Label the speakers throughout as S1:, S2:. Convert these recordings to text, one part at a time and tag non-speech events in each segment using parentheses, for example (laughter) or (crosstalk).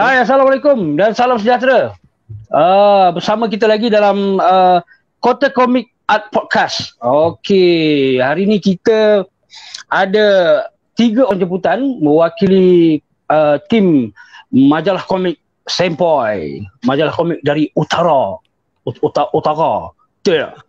S1: Hai, Assalamualaikum dan salam sejahtera. Uh, bersama kita lagi dalam uh, Kota Komik Art Podcast. Okey, hari ni kita ada tiga orang jemputan mewakili uh, tim majalah komik Sempoy. Majalah komik dari Utara. Utara. Utara. Tak?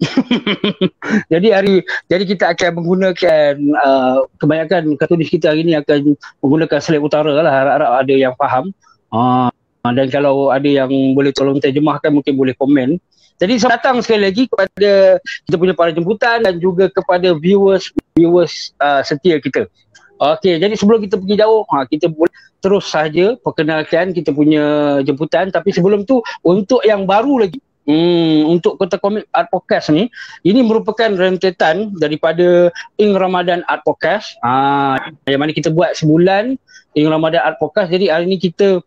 S1: (laughs) jadi hari jadi kita akan menggunakan uh, kebanyakan kartunis kita hari ini akan menggunakan slide utara lah. Harap-harap ada yang faham. Uh, dan kalau ada yang boleh tolong terjemahkan mungkin boleh komen. Jadi saya datang sekali lagi kepada kita punya para jemputan dan juga kepada viewers viewers uh, setia kita. Okey, jadi sebelum kita pergi jauh, ha, kita boleh terus saja perkenalkan kita punya jemputan. Tapi sebelum tu, untuk yang baru lagi, Hmm, untuk Kota Komik Art Podcast ni, ini merupakan rentetan daripada Ing Ramadan Art Podcast. Ah, yang mana kita buat sebulan Ing Ramadan Art Podcast. Jadi hari ni kita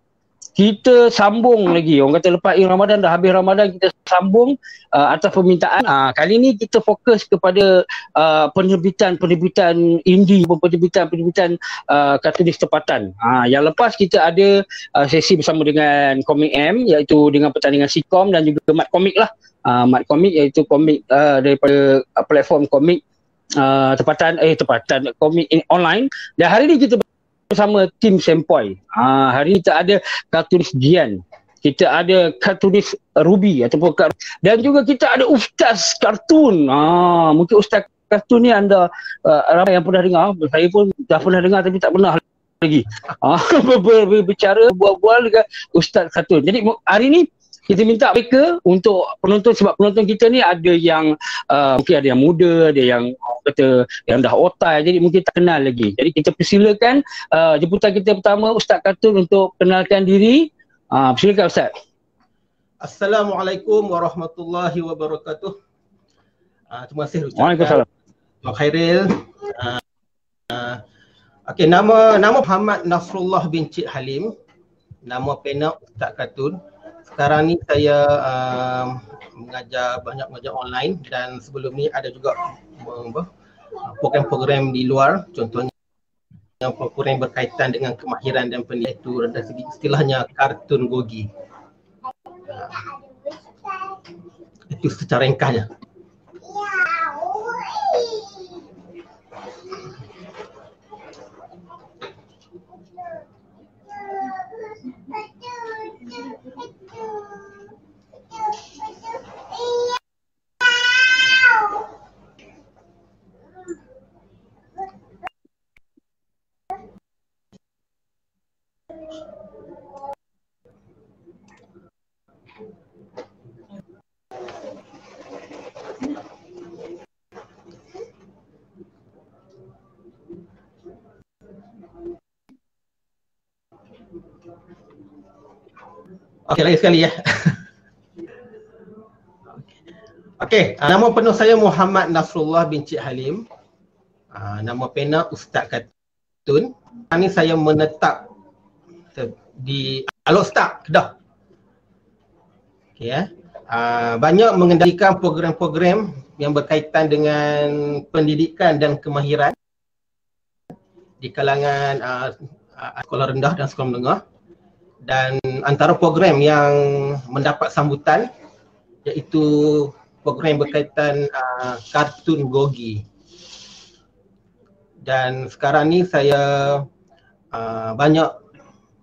S1: kita sambung lagi. Orang kata lepas Ing Ramadan dah habis Ramadan kita sambung uh, atas permintaan. Uh, kali ni kita fokus kepada uh, penerbitan-penerbitan indie, penerbitan-penerbitan uh, kartunis tempatan. Uh, yang lepas kita ada uh, sesi bersama dengan Komik M iaitu dengan pertandingan Sikom dan juga Mat Komik lah. Uh, Mat Komik iaitu komik uh, daripada uh, platform komik uh, tempatan eh tempatan komik online dan hari ni kita bersama tim Sempoy. Ha, hari ini kita ada kartunis Jian. Kita ada kartunis Ruby ataupun kar- dan juga kita ada ustaz kartun. Ha, mungkin ustaz kartun ni anda uh, ramai yang pernah dengar. Saya pun dah pernah dengar tapi tak pernah lagi. (laughs) Ha, berbicara bual-bual dengan ustaz kartun. Jadi hari ini kita minta mereka untuk penonton sebab penonton kita ni ada yang uh, mungkin ada yang muda, ada yang kata yang dah otai jadi mungkin tak kenal lagi. Jadi kita persilakan uh, jemputan kita pertama Ustaz Katun untuk kenalkan diri. Uh, persilakan Ustaz.
S2: Assalamualaikum warahmatullahi wabarakatuh. Uh, terima kasih
S1: Ustaz. Waalaikumsalam.
S2: Pak Khairil. Uh, uh, Okey, nama nama Muhammad Nasrullah bin Cik Halim. Nama pena Ustaz Katun sekarang ni saya uh, mengajar banyak mengajar online dan sebelum ni ada juga uh, program-program di luar contohnya program berkaitan dengan kemahiran dan pendidikan itu segi istilahnya kartun gogi. Uh, itu secara ringkasnya. Okey, lagi sekali ya. (laughs) Okey, uh, nama penuh saya Muhammad Nasrullah bin Cik Halim. Uh, nama pena Ustaz Katun. Ini saya menetap di Alostak, Kedah. Okey ya. Uh, banyak mengendalikan program-program yang berkaitan dengan pendidikan dan kemahiran di kalangan uh, sekolah rendah dan sekolah menengah dan antara program yang mendapat sambutan iaitu program berkaitan uh, kartun Gogi. Dan sekarang ni saya uh, banyak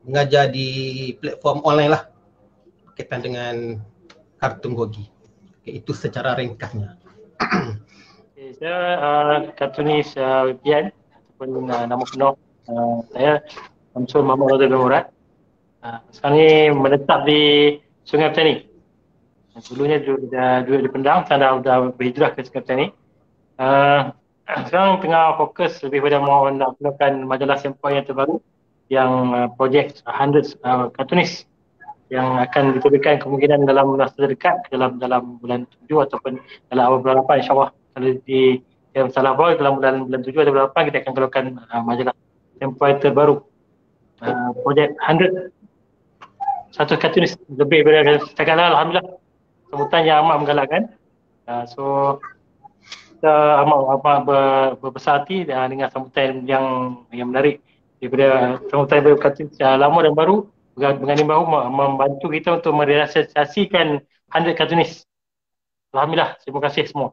S2: mengajar di platform online lah berkaitan dengan kartun Gogi. Okay, itu secara ringkasnya.
S3: okay, saya uh, kartunis uh, Wipian ataupun uh, nama penuh uh, saya Samsul Muhammad Radha bin Murad. Uh, sekarang ni menetap di Sungai Petani. Dulunya dah duduk di Pendang, sekarang dah, dah berhijrah ke Sungai Petani. Uh, (clears throat) sekarang tengah fokus lebih pada mahu nak gunakan majalah sampel yang terbaru yang uh, projek 100 uh, kartunis yang akan diterbitkan kemungkinan dalam masa terdekat dalam dalam bulan 7 ataupun dalam awal bulan 8 insyaAllah kalau di yang salah bawa dalam bulan bulan 7 atau bulan 8 kita akan keluarkan uh, majalah sampel terbaru uh, projek 100 satu kartunis lebih daripada setakat lah Alhamdulillah sambutan yang amat menggalakkan uh, so kita amat, amat ber, berbesar hati dengan sambutan yang yang menarik daripada sambutan yang berkata lama dan baru berganding bahu membantu kita untuk merealisasikan 100 kartunis. Alhamdulillah, terima kasih semua.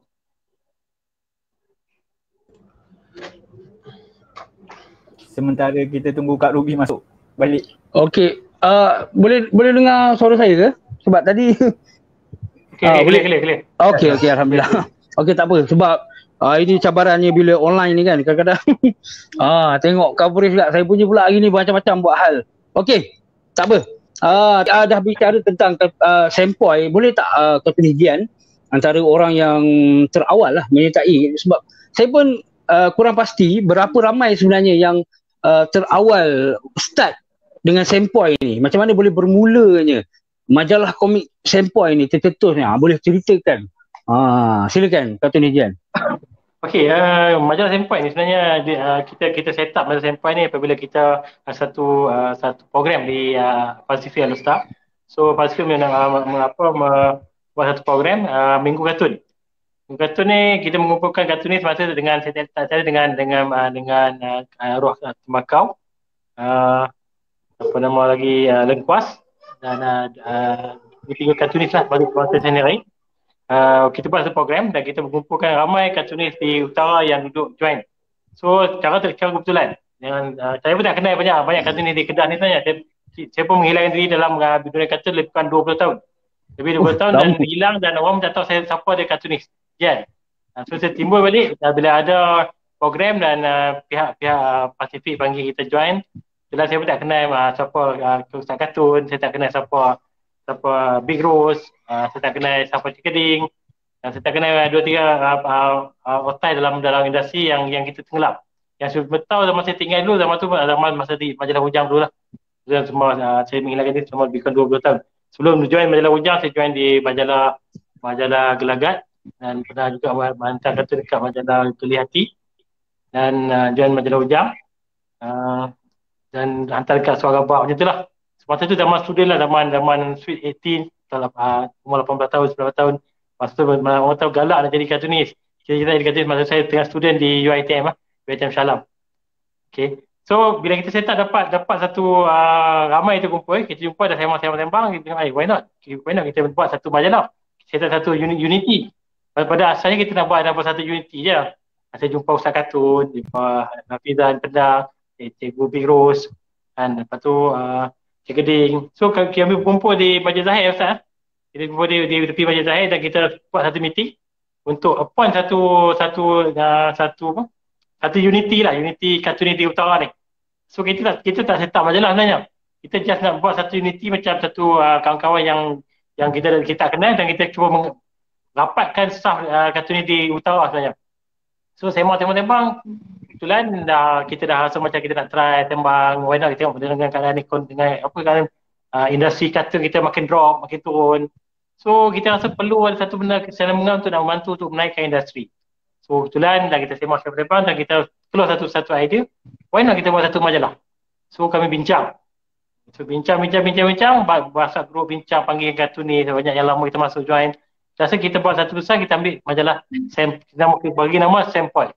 S4: Sementara kita tunggu Kak Ruby masuk balik.
S1: Okey, uh, boleh boleh dengar suara saya ke? Sebab tadi (laughs)
S3: Okey, uh, boleh boleh boleh.
S1: Okey, okey alhamdulillah. (laughs) Okey tak apa sebab uh, ini cabarannya bila online ni kan kadang-kadang (laughs) ah tengok coverage juga saya punya pula hari ni macam-macam buat hal. Okey, tak apa. Uh, dah bicara tentang uh, sempoi, boleh tak uh, kepentingan antara orang yang terawal lah menyertai sebab saya pun uh, kurang pasti berapa ramai sebenarnya yang uh, terawal start dengan Sempoi ni? Macam mana boleh bermulanya majalah komik Sempoi ni tercetusnya? Ah, boleh ceritakan? Ah, silakan Kata Nijian.
S3: Okey, uh, majalah Sempoi ni sebenarnya uh, kita kita set up majalah Sempoi ni apabila kita uh, satu uh, satu program di uh, Pacific Alustar. So Pacific memang uh, apa buat satu program uh, Minggu Kartun. Kartun ni kita mengumpulkan kartun ni semasa dengan saya saya dengan dengan uh, dengan uh, roh uh, tembakau. Uh, apa nama lagi uh, lengkuas dan uh, uh, tiga kartunis lah bagi proses sendiri. Uh, kita buat satu program dan kita mengumpulkan ramai kartunis di utara yang duduk join. So cara tu cara kebetulan. Dengan uh, saya pun dah kenal banyak banyak kartunis di Kedah ni sebenarnya. Saya, saya pun menghilangkan diri dalam uh, dunia kartun lebih kurang 20 tahun. Lebih 20 (laughs) tahun dan hilang dan orang tak tahu saya siapa dia kartunis. Jan. Uh, so saya timbul balik uh, bila ada program dan uh, pihak-pihak uh, Pasifik panggil kita join. Jelas saya pun tak kenal uh, siapa uh, Ustaz Kartun, saya tak kenal siapa siapa Big Rose, uh, saya tak kenal siapa Cikading. Dan saya tak kenal uh, dua tiga uh, uh, uh, dalam dalam industri yang yang kita tenggelam. Yang saya tahu zaman saya tinggal dulu zaman tu zaman masa di majalah hujang dulu lah. Dan semua uh, saya menghilangkan ini semua lebih kurang 20 tahun. Sebelum join majalah hujang saya join di majalah majalah Gelagat dan pernah juga hantar kata dekat majalah Kelihati dan uh, join majalah Ujang uh, dan hantar dekat Suara Bak macam itulah semasa tu zaman student lah. Zaman zaman sweet 18 dalam uh, umur 18 tahun 19 tahun. Masa tu orang tahu galak nak jadi kartunis. Kita jadi kartunis. Masa saya tengah student di UiTM lah. UiTM Shalam okay. So bila kita set up dapat dapat satu uh, ramai tu kumpul. Kita jumpa dah sembang-sembang-sembang kita tengok hey, why not? Why not? Kita buat satu majalah set up satu unit unity. Pada asalnya kita nak buat dalam satu unity je. Saya jumpa Ustaz Katun, jumpa Nafizan Pedang, Cikgu Big Rose, kan. Lepas tu uh, Cik Geding. So kami berkumpul di Majlis Zahir Ustaz. Kita berkumpul di, di tepi Majlis Zahir dan kita buat satu meeting untuk appoint satu satu uh, satu apa? Satu unity lah, unity di utara ni. So kita tak kita tak set up majalah sebenarnya. Kita just nak buat satu unity macam satu uh, kawan-kawan yang yang kita kita kenal dan kita cuba rapatkan staff uh, kartun ni di utara sebenarnya. So sembang tembang-tembang kebetulan dah kita dah rasa macam kita nak try tembang why not kita tengok dengan keadaan ni dengan apa kan uh, industri kartun kita makin drop makin turun. So kita rasa perlu ada satu benda kesalahan mengang untuk nak membantu untuk menaikkan industri. So kebetulan dah kita sembang tembang dan kita keluar satu satu idea why not kita buat satu majalah. So kami bincang So bincang, bincang, bincang, bincang, bahasa grup bincang panggil kartun ni, banyak yang lama kita masuk join. Rasa kita buat satu besar, kita ambil majalah Sam, kita bagi nama Sampoi.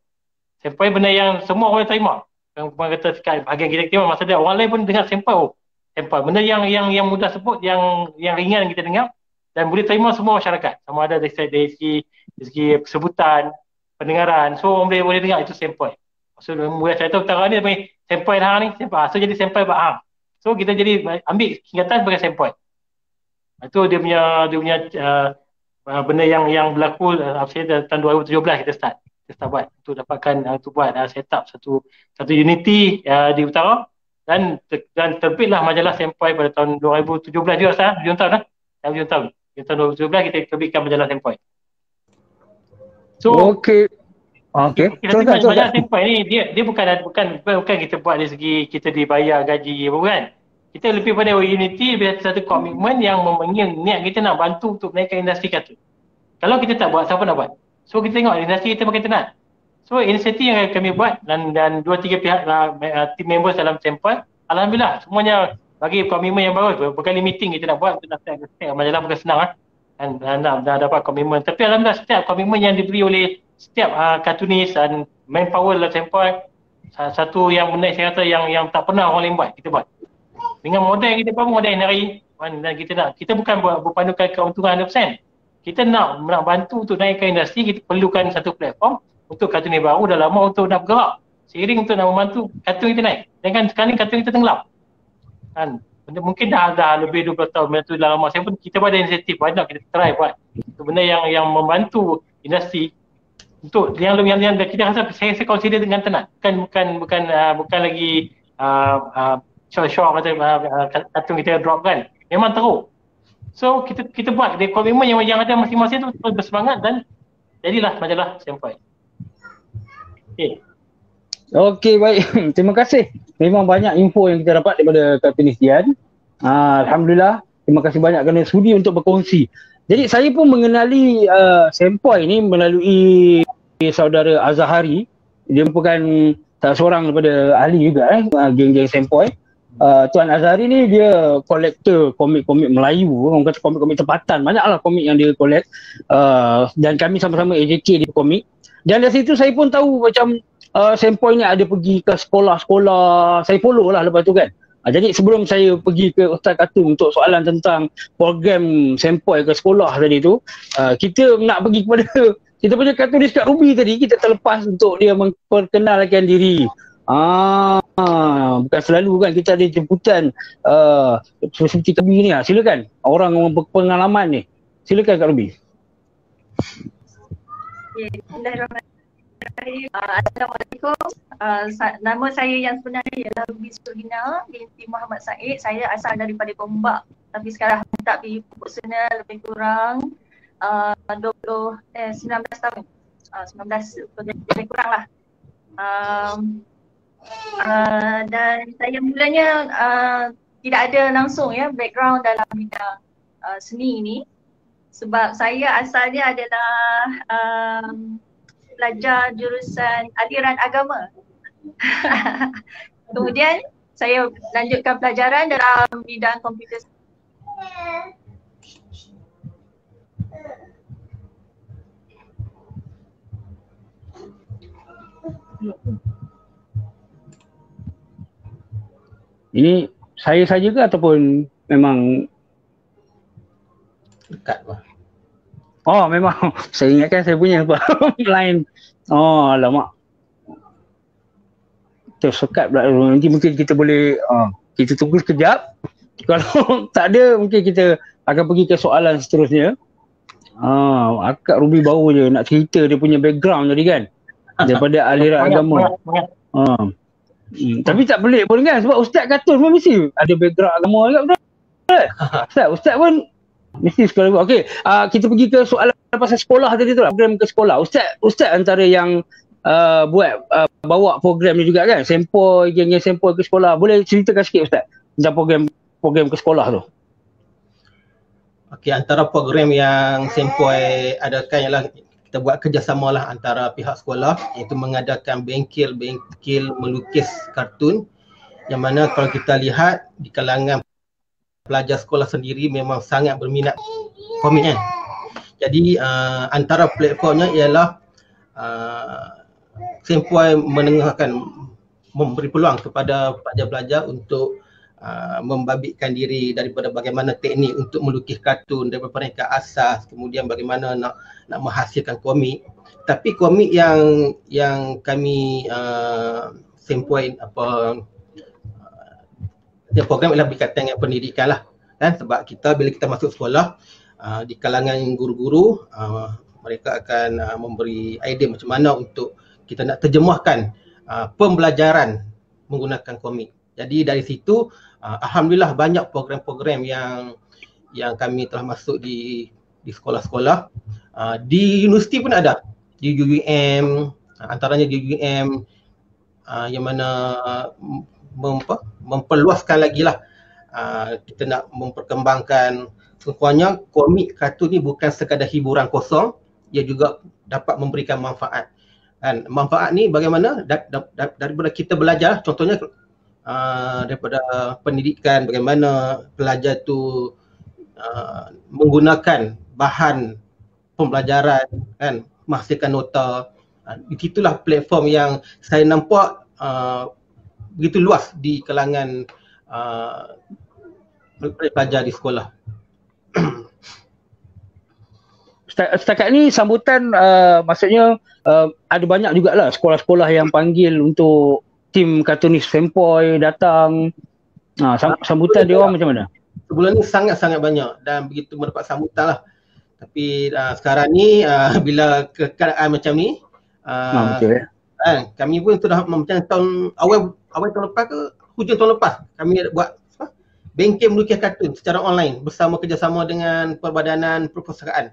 S3: Sampoi benda yang semua orang terima. Yang orang kata sekat bahagian kita terima, masa dia orang lain pun dengar Sampoi. Oh, Sampoi. Benda yang yang yang mudah sebut, yang yang ringan kita dengar dan boleh terima semua masyarakat. Sama ada dari, segi, dari segi sebutan, pendengaran. So orang boleh, boleh dengar itu Sampoi. So saya tahu utara ni panggil Sampoi dah ni. Sampoi. So jadi Sampoi bahang. So kita jadi ambil singkatan sebagai Sampoi. Itu dia punya dia punya uh, benda yang yang berlaku uh, saya tahun 2017 kita start kita buat untuk dapatkan uh, untuk buat uh, set up satu satu unity uh, di utara. Dan dan terbitlah majalah Sempoi pada tahun 2017 juga sah 7 tahun lah 7 tahun. Di tahun 2017 kita terbitkan majalah Sempoi
S1: so okey. Okey.
S3: Kita so, so, majalah Sempoi ni dia dia bukan bukan bukan kita buat dari segi kita dibayar gaji bukan. Kita lebih pada unity lebih satu komitmen yang memengang niat kita nak bantu untuk menaikkan industri kartun kalau kita tak buat siapa nak buat so kita tengok industri kita makin tenat so inisiatif yang kami buat dan dan dua tiga pihak uh, team members dalam sampel alhamdulillah semuanya bagi komitmen yang bagus. Berkali meeting kita nak buat kita nak start majalah bukan senang ah. Dan, dan, dan, dan dapat komitmen. Tapi alhamdulillah setiap komitmen yang diberi oleh setiap uh, kartunis dan manpower dalam sampel satu yang menaik saya kata yang yang tak pernah orang lain buat kita buat. Dengan model kita pun model hari dan kita nak kita bukan berpandukan keuntungan 100%. Kita nak nak bantu untuk naikkan industri, kita perlukan satu platform untuk kartun yang baru dah lama untuk nak bergerak. Seiring untuk nak membantu kartun kita naik. Jangan sekarang kartun kita tenggelam. Kan? Mungkin dah dah lebih 20 tahun benda tu dah lama. Saya pun kita pun ada inisiatif banyak kita try buat. Itu benda yang yang membantu industri untuk yang yang yang kita rasa saya saya consider dengan tenang. Bukan bukan bukan uh, bukan lagi uh, uh, show-show kata uh, kartun kita drop kan memang teruk. So kita kita buat dia komitmen yang yang ada masing-masing tu terus bersemangat dan jadilah majalah sampai.
S1: Okay. Okey baik. (clears throat) Terima kasih. Memang banyak info yang kita dapat daripada Kak Penisian. Uh, Alhamdulillah. Terima kasih banyak kerana sudi untuk berkongsi. Jadi saya pun mengenali uh, Sempoi ni melalui saudara Azhari. Dia merupakan tak seorang daripada ahli juga eh, geng-geng Sempoi uh, Tuan Azhari ni dia kolektor komik-komik Melayu, orang kata komik-komik tempatan. Banyaklah komik yang dia collect. Uh, dan kami sama-sama AJK di komik. Dan dari situ saya pun tahu macam uh, Sempoi ni ada pergi ke sekolah-sekolah. Saya follow lah lepas tu kan. Uh, jadi sebelum saya pergi ke Ustaz Katun untuk soalan tentang program Sempoi ke sekolah tadi tu, uh, kita nak pergi kepada (laughs) kita punya katulis kat Ruby tadi, kita terlepas untuk dia memperkenalkan diri. Ah, bukan selalu kan kita ada jemputan uh, seperti kami ni lah. Silakan orang yang berpengalaman ni. Silakan Kak Ruby.
S5: Uh, Assalamualaikum. Uh, nama saya yang sebenarnya ialah Ruby Surgina binti Muhammad Said. Saya asal daripada Gombak tapi sekarang tak di profesional lebih kurang uh, 20 eh 19 tahun. Uh, 19 lebih kurang lah. Um, Uh, dan saya mulanya uh, tidak ada langsung ya background dalam bidang uh, seni ini sebab saya asalnya adalah um, pelajar jurusan aliran agama. (laughs) Kemudian saya lanjutkan pelajaran dalam bidang komputer.
S1: Hmm. Ini saya saja ke ataupun memang
S2: dekat lah.
S1: Oh memang (laughs) saya ingatkan saya punya apa (laughs) lain. Oh lama. Tersekat pula nanti mungkin kita boleh uh, kita tunggu sekejap. (laughs) Kalau tak ada mungkin kita akan pergi ke soalan seterusnya. Ah, uh, akak Ruby baru je nak cerita dia punya background tadi kan. Daripada aliran agama. Ah. Hmm. Tapi tak boleh pun kan sebab ustaz katun pun mesti ada background agama juga betul. Ustaz, ustaz pun mesti sekolah. Okey, uh, kita pergi ke soalan pasal sekolah tadi tu lah, program ke sekolah. Ustaz, ustaz antara yang uh, buat uh, bawa program ni juga kan, sempoi, geng-geng sempoi ke sekolah. Boleh ceritakan sikit ustaz tentang program program ke sekolah tu?
S2: Okey, antara program yang sempoi adakan ialah kita buat kerjasama lah antara pihak sekolah iaitu mengadakan bengkel-bengkel melukis kartun yang mana kalau kita lihat di kalangan pelajar sekolah sendiri memang sangat berminat komik kan. Jadi uh, antara platformnya ialah uh, Sempuai menengahkan memberi peluang kepada pelajar-pelajar untuk uh, membabitkan diri daripada bagaimana teknik untuk melukis kartun daripada peringkat asas kemudian bagaimana nak nak menghasilkan komik. Tapi komik yang yang kami uh, same point apa uh, program ialah berkaitan dengan pendidikan lah kan? Sebab kita bila kita masuk sekolah uh, di kalangan guru-guru uh, mereka akan uh, memberi idea macam mana untuk kita nak terjemahkan uh, pembelajaran menggunakan komik jadi dari situ uh, alhamdulillah banyak program-program yang yang kami telah masuk di di sekolah-sekolah. Uh, di universiti pun ada. Di UUM, uh, antaranya di UUM uh, yang mana uh, memper, memperluaskan lagi lah. Uh, kita nak memperkembangkan semuanya komik kartun ni bukan sekadar hiburan kosong ia juga dapat memberikan manfaat dan manfaat ni bagaimana da, da, da, daripada kita belajar contohnya uh, daripada pendidikan bagaimana pelajar tu uh, menggunakan bahan pembelajaran kan menghasilkan nota uh, itulah platform yang saya nampak uh, begitu luas di kalangan uh, pelajar di sekolah. (clears throat)
S1: Setakat ni sambutan uh, maksudnya uh, ada banyak jugalah sekolah-sekolah yang panggil untuk tim kartunis Fempoy datang. Uh, sambutan dia orang macam mana?
S2: Sebulan ni sangat-sangat banyak dan begitu mendapat sambutan lah. Tapi uh, sekarang ni uh, (laughs) bila keadaan macam ni uh, nah, betul, ya? kan, kami pun sudah macam tahun awal awal tahun lepas ke hujung tahun lepas kami buat apa? Bengkel melukis kartun secara online bersama kerjasama dengan Perbadanan Perpustakaan.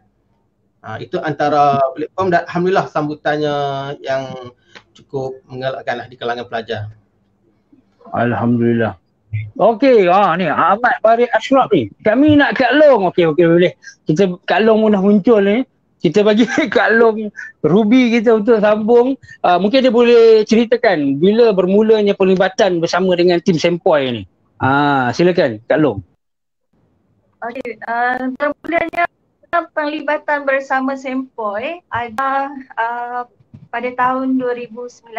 S2: Ha, itu antara platform dan Alhamdulillah sambutannya yang cukup menggalakkan lah di kalangan pelajar.
S1: Alhamdulillah. Okey, ha ni Ahmad Farid Ashraf ni. Kami nak Kak Long. Okey, okey boleh. Kita Kak Long pun dah muncul ni. Kita bagi (laughs) Kak Long Ruby kita untuk sambung. Uh, mungkin dia boleh ceritakan bila bermulanya pelibatan bersama dengan tim Sempoy ni. Ah, silakan Kak Long.
S5: Okey, uh, bermulanya penglibatan bersama Sempoy ada uh, pada tahun 2019.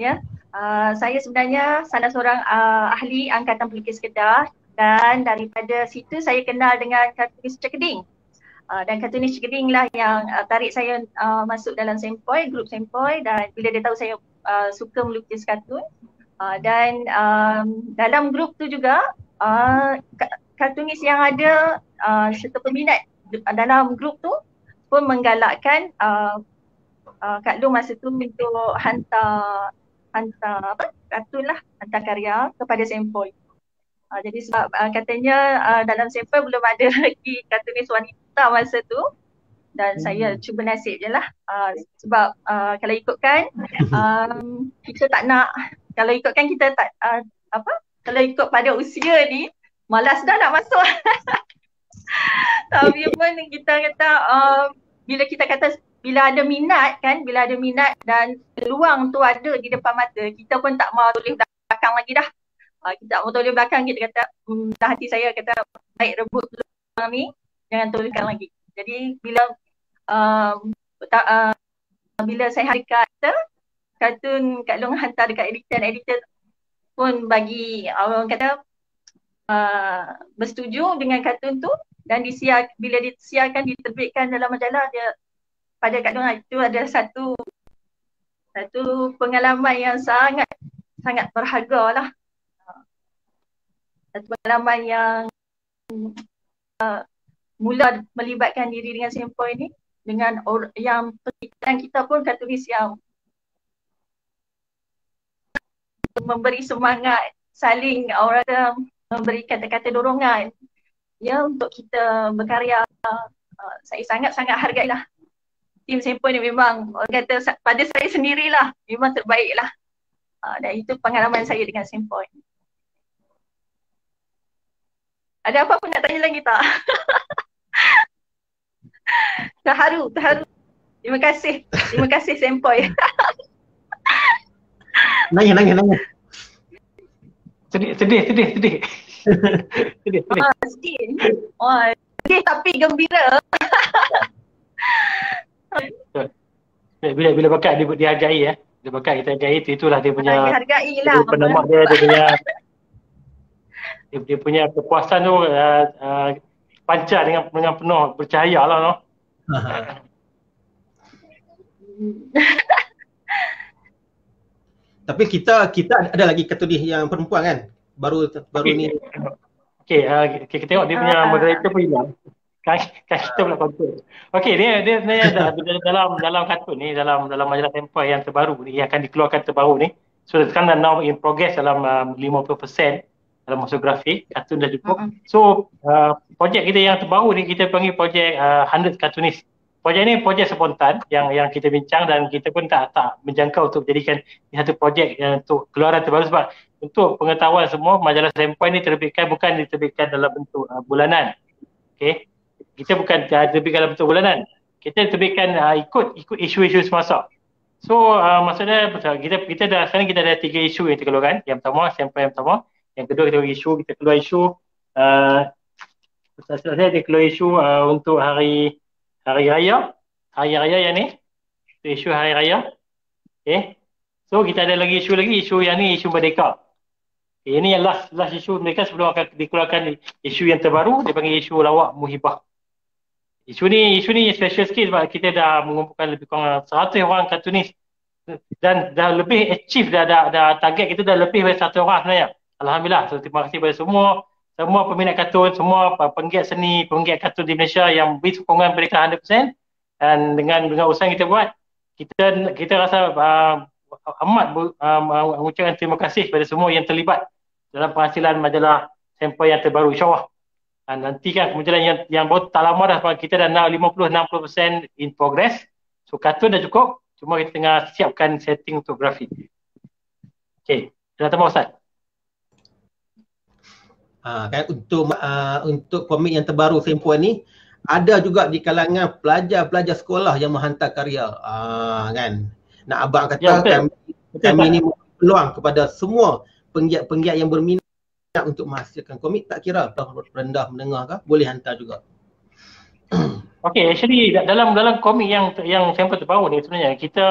S5: Ya. Uh, saya sebenarnya salah seorang uh, ahli angkatan pelukis Kedah dan daripada situ saya kenal dengan kartunis Cekeding. Uh, dan kartunis Cekeding lah yang uh, tarik saya uh, masuk dalam Sempoy, grup Sempoy dan bila dia tahu saya uh, suka melukis kartun uh, dan um, dalam grup tu juga uh, kartunis yang ada uh, serta peminat dalam grup tu pun menggalakkan uh, uh, Kak Long masa tu untuk hantar hantar apa? Kartun lah hantar karya kepada Sempoy. Uh, jadi sebab uh, katanya uh, dalam Sempoy belum ada (laughs) lagi kartunis wanita masa tu. Dan hmm. saya cuba nasib je lah. Uh, sebab uh, kalau ikutkan um, (laughs) kita tak nak kalau ikutkan kita tak uh, apa? Kalau ikut pada usia ni malas dah nak masuk. (laughs) Tapi pun kita kata uh, bila kita kata bila ada minat kan, bila ada minat dan peluang tu ada di depan mata, kita pun tak mau tulis belakang lagi dah. Uh, kita tak mau tulis belakang, kita kata hmm, hati saya kata baik rebut peluang ni, jangan tuliskan lagi. Jadi bila uh, tak, uh, bila saya hari kata, kartun Kak Long hantar dekat editor, editor pun bagi orang kata uh, bersetuju dengan kartun tu dan disiar bila disiarkan diterbitkan dalam majalah dia pada Kak Dong itu ada satu satu pengalaman yang sangat sangat berharga lah. Satu pengalaman yang uh, mula melibatkan diri dengan Sempoi ini dengan or- yang pendidikan kita pun katulis yang memberi semangat saling orang memberi kata-kata dorongan. Ya untuk kita berkarya uh, saya sangat-sangat hargailah tim Sempoi ni memang orang kata pada saya sendirilah memang terbaiklah uh, dan itu pengalaman saya dengan Sempoi ada apa pun nak tanya lagi tak? (laughs) terharu, terharu. Terima kasih. Terima kasih Sempoi. (laughs)
S2: nangis, nangis, nangis.
S3: Sedih, sedih, sedih, sedih. (laughs) sedih, sedih.
S5: Ah, sedih. Oh, sedih tapi gembira.
S3: Bila bila bakat dia dihargai ya. Dia bakat kita hargai itu itulah dia punya
S5: hargai lah.
S3: Penama dia dia punya dia, dia punya kepuasan tu uh, uh, pancar dengan dengan penuh bercahaya lah no. (laughs)
S2: Tapi kita kita ada lagi ketulis yang perempuan kan? baru baru okay. ni.
S3: Okey, uh, kita tengok dia punya moderator pun hilang. Kan, kan kita pula kontrol. Okey, dia dia sebenarnya (laughs) dalam dalam kartun ni, dalam dalam majalah Tempoy yang terbaru ni, yang akan dikeluarkan terbaru ni. So sekarang dah now in progress dalam um, 50% dalam masa grafik, kartun dah cukup. So, uh, projek kita yang terbaru ni kita panggil projek uh, 100 Cartoonist. Projek ni projek spontan yang yang kita bincang dan kita pun tak tak menjangkau untuk jadikan satu projek uh, untuk keluaran terbaru sebab untuk pengetahuan semua majalah Sempoy ni terbitkan bukan diterbitkan dalam bentuk uh, bulanan. Okey. Kita bukan terbitkan dalam bentuk bulanan. Kita terbitkan uh, ikut ikut isu-isu semasa. So uh, maksudnya kita kita dah sekarang kita ada tiga isu yang dikeluarkan. Yang pertama Sempoy yang pertama, yang kedua kita isu kita keluar isu uh, saya dia keluar isu uh, untuk hari hari raya. Hari raya yang ni. Isu hari raya. Okey. So kita ada lagi isu lagi isu yang ni isu merdeka. Okay, ini yang last last isu mereka sebelum akan dikeluarkan isu yang terbaru dia panggil isu lawak muhibah. Isu ni isu ni special sikit sebab kita dah mengumpulkan lebih kurang 100 orang kartunis dan dah lebih achieve dah, dah, dah target kita dah lebih dari 100 orang sebenarnya. Alhamdulillah. So, terima kasih kepada semua semua peminat kartun, semua penggiat seni, penggiat kartun di Malaysia yang beri sokongan mereka 100% dan dengan dengan usaha yang kita buat kita kita rasa uh, amat um, mengucapkan terima kasih kepada semua yang terlibat dalam penghasilan majalah sampel yang terbaru insyaAllah. Dan nanti kan majalah yang yang baru tak lama dah kita dah nak 50-60% in progress. So kartun dah cukup. Cuma kita tengah siapkan setting untuk grafik. Okay. Dah tambah Ustaz.
S2: Ha, kan untuk uh, untuk komik yang terbaru Sempuan ni ada juga di kalangan pelajar-pelajar sekolah yang menghantar karya. Ah uh, kan. Nak abang kata ya, kami, kami ni peluang kepada semua penggiat-penggiat yang berminat untuk menghasilkan komik tak kira rendah menengah ke boleh hantar juga. (clears throat)
S3: Okay, actually dalam dalam komik yang yang sampel terbaru ni sebenarnya kita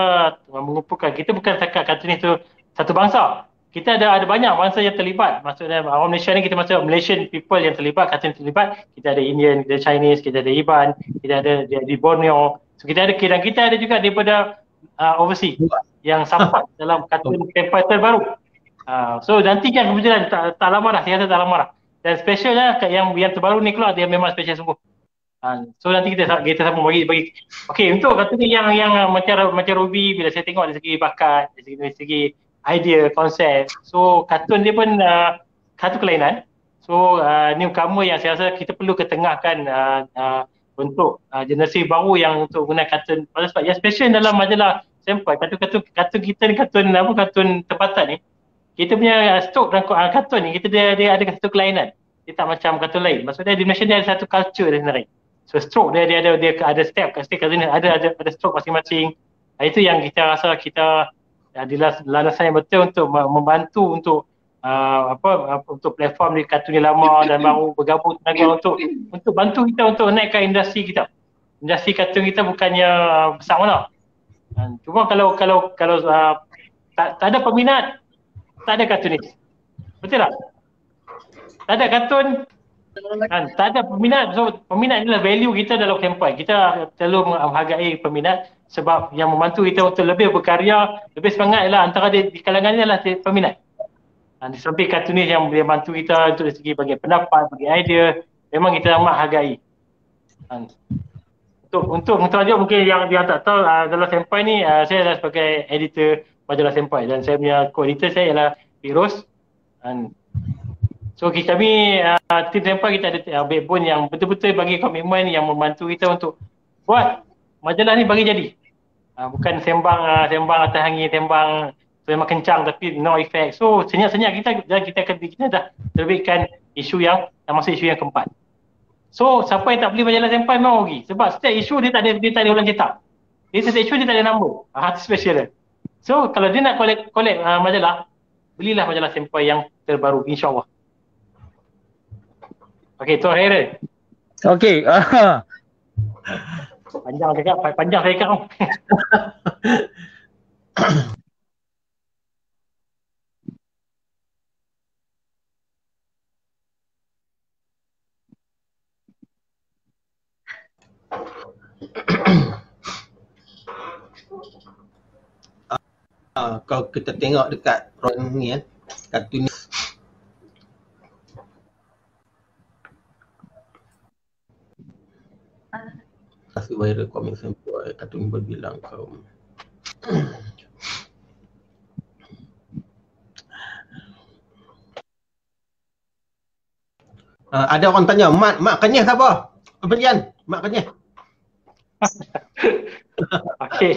S3: mengumpulkan kita bukan cakap kartun itu satu bangsa. Kita ada ada banyak bangsa yang terlibat. Maksudnya orang Malaysia ni kita masuk Malaysian people yang terlibat, kartun terlibat. Kita ada Indian, kita ada Chinese, kita ada Iban, kita ada di Borneo. So kita ada dan kita ada juga daripada uh, overseas yang sampai (laughs) dalam kartun sampel terbaru. Uh, so nanti kan kebetulan tak, tak lama dah, saya rasa tak lama dah. Dan specialnya yang yang terbaru ni keluar dia memang special sungguh. Uh, so nanti kita kita sama bagi bagi. Okey untuk kata ni yang yang macam macam Ruby bila saya tengok dari segi bakat, dari segi, dari segi idea, konsep. So kartun dia pun uh, satu kelainan. So uh, newcomer yang saya rasa kita perlu ketengahkan uh, uh, untuk uh, generasi baru yang untuk guna kartun. Pada sebab yang special dalam majalah sampel kartun-kartun kartun kita ni kartun apa kartun tempatan ni kita punya stok dan uh, kartun ni kita dia, dia ada satu kelainan. Dia tak macam kartun lain. Maksudnya di Malaysia dia ada satu culture dia sendiri so stroke dia dia ada dia ada step. Kat setiap kartun ada ada ada stroke masing-masing. Uh, itu yang kita rasa kita adalah landasan yang betul untuk membantu untuk uh, apa, apa untuk platform di kartun yang lama dan baru bergabung tenaga untuk untuk bantu kita untuk naikkan industri kita. Industri kartun kita bukannya besar mana. Cuma kalau kalau kalau uh, tak, tak ada peminat tak ada kartunis. Betul tak? Tak ada kartun, kan? tak ada peminat. So peminat adalah value kita dalam campaign. Kita selalu menghargai peminat sebab yang membantu kita untuk lebih berkarya, lebih semangat adalah antara di, di kalangan ini adalah peminat. Dan di samping kartunis yang boleh bantu kita untuk dari segi bagi pendapat, bagi idea, memang kita amat hargai. Dan untuk untuk mengetahui mungkin yang dia tak tahu uh, dalam sampai ni uh, saya adalah sebagai editor majalah Senpai. Dan saya punya co-editor saya ialah Firoz dan so kita kami uh, tim Senpai kita ada uh, backbone yang betul-betul bagi komitmen yang membantu kita untuk buat majalah ni bagi jadi. Uh, bukan sembang uh, sembang atas angin sembang memang kencang tapi no effect. So senyap-senyap kita dan kita akan kita dah terbitkan isu yang termasuk isu yang keempat. So siapa yang tak beli majalah Senpai mau pergi. Sebab setiap isu dia tak ada dia tak ada ulang cetak. Dia setiap isu dia tak ada nombor hati special. dia So kalau dia nak collect, collect uh, majalah, belilah majalah sampai yang terbaru insyaAllah. Okay, Tuan Hairan.
S1: Okay. Uh. (laughs)
S3: Panjang cakap, panjang saya cakap. (coughs)
S2: uh, kalau kita tengok dekat ruang ni kan kartun ni kasih viral komik sampel kartun berbilang kaum Uh, ada orang tanya, mak mak kenyah siapa? Pembelian, mak kenyah. (laughs)
S3: Okey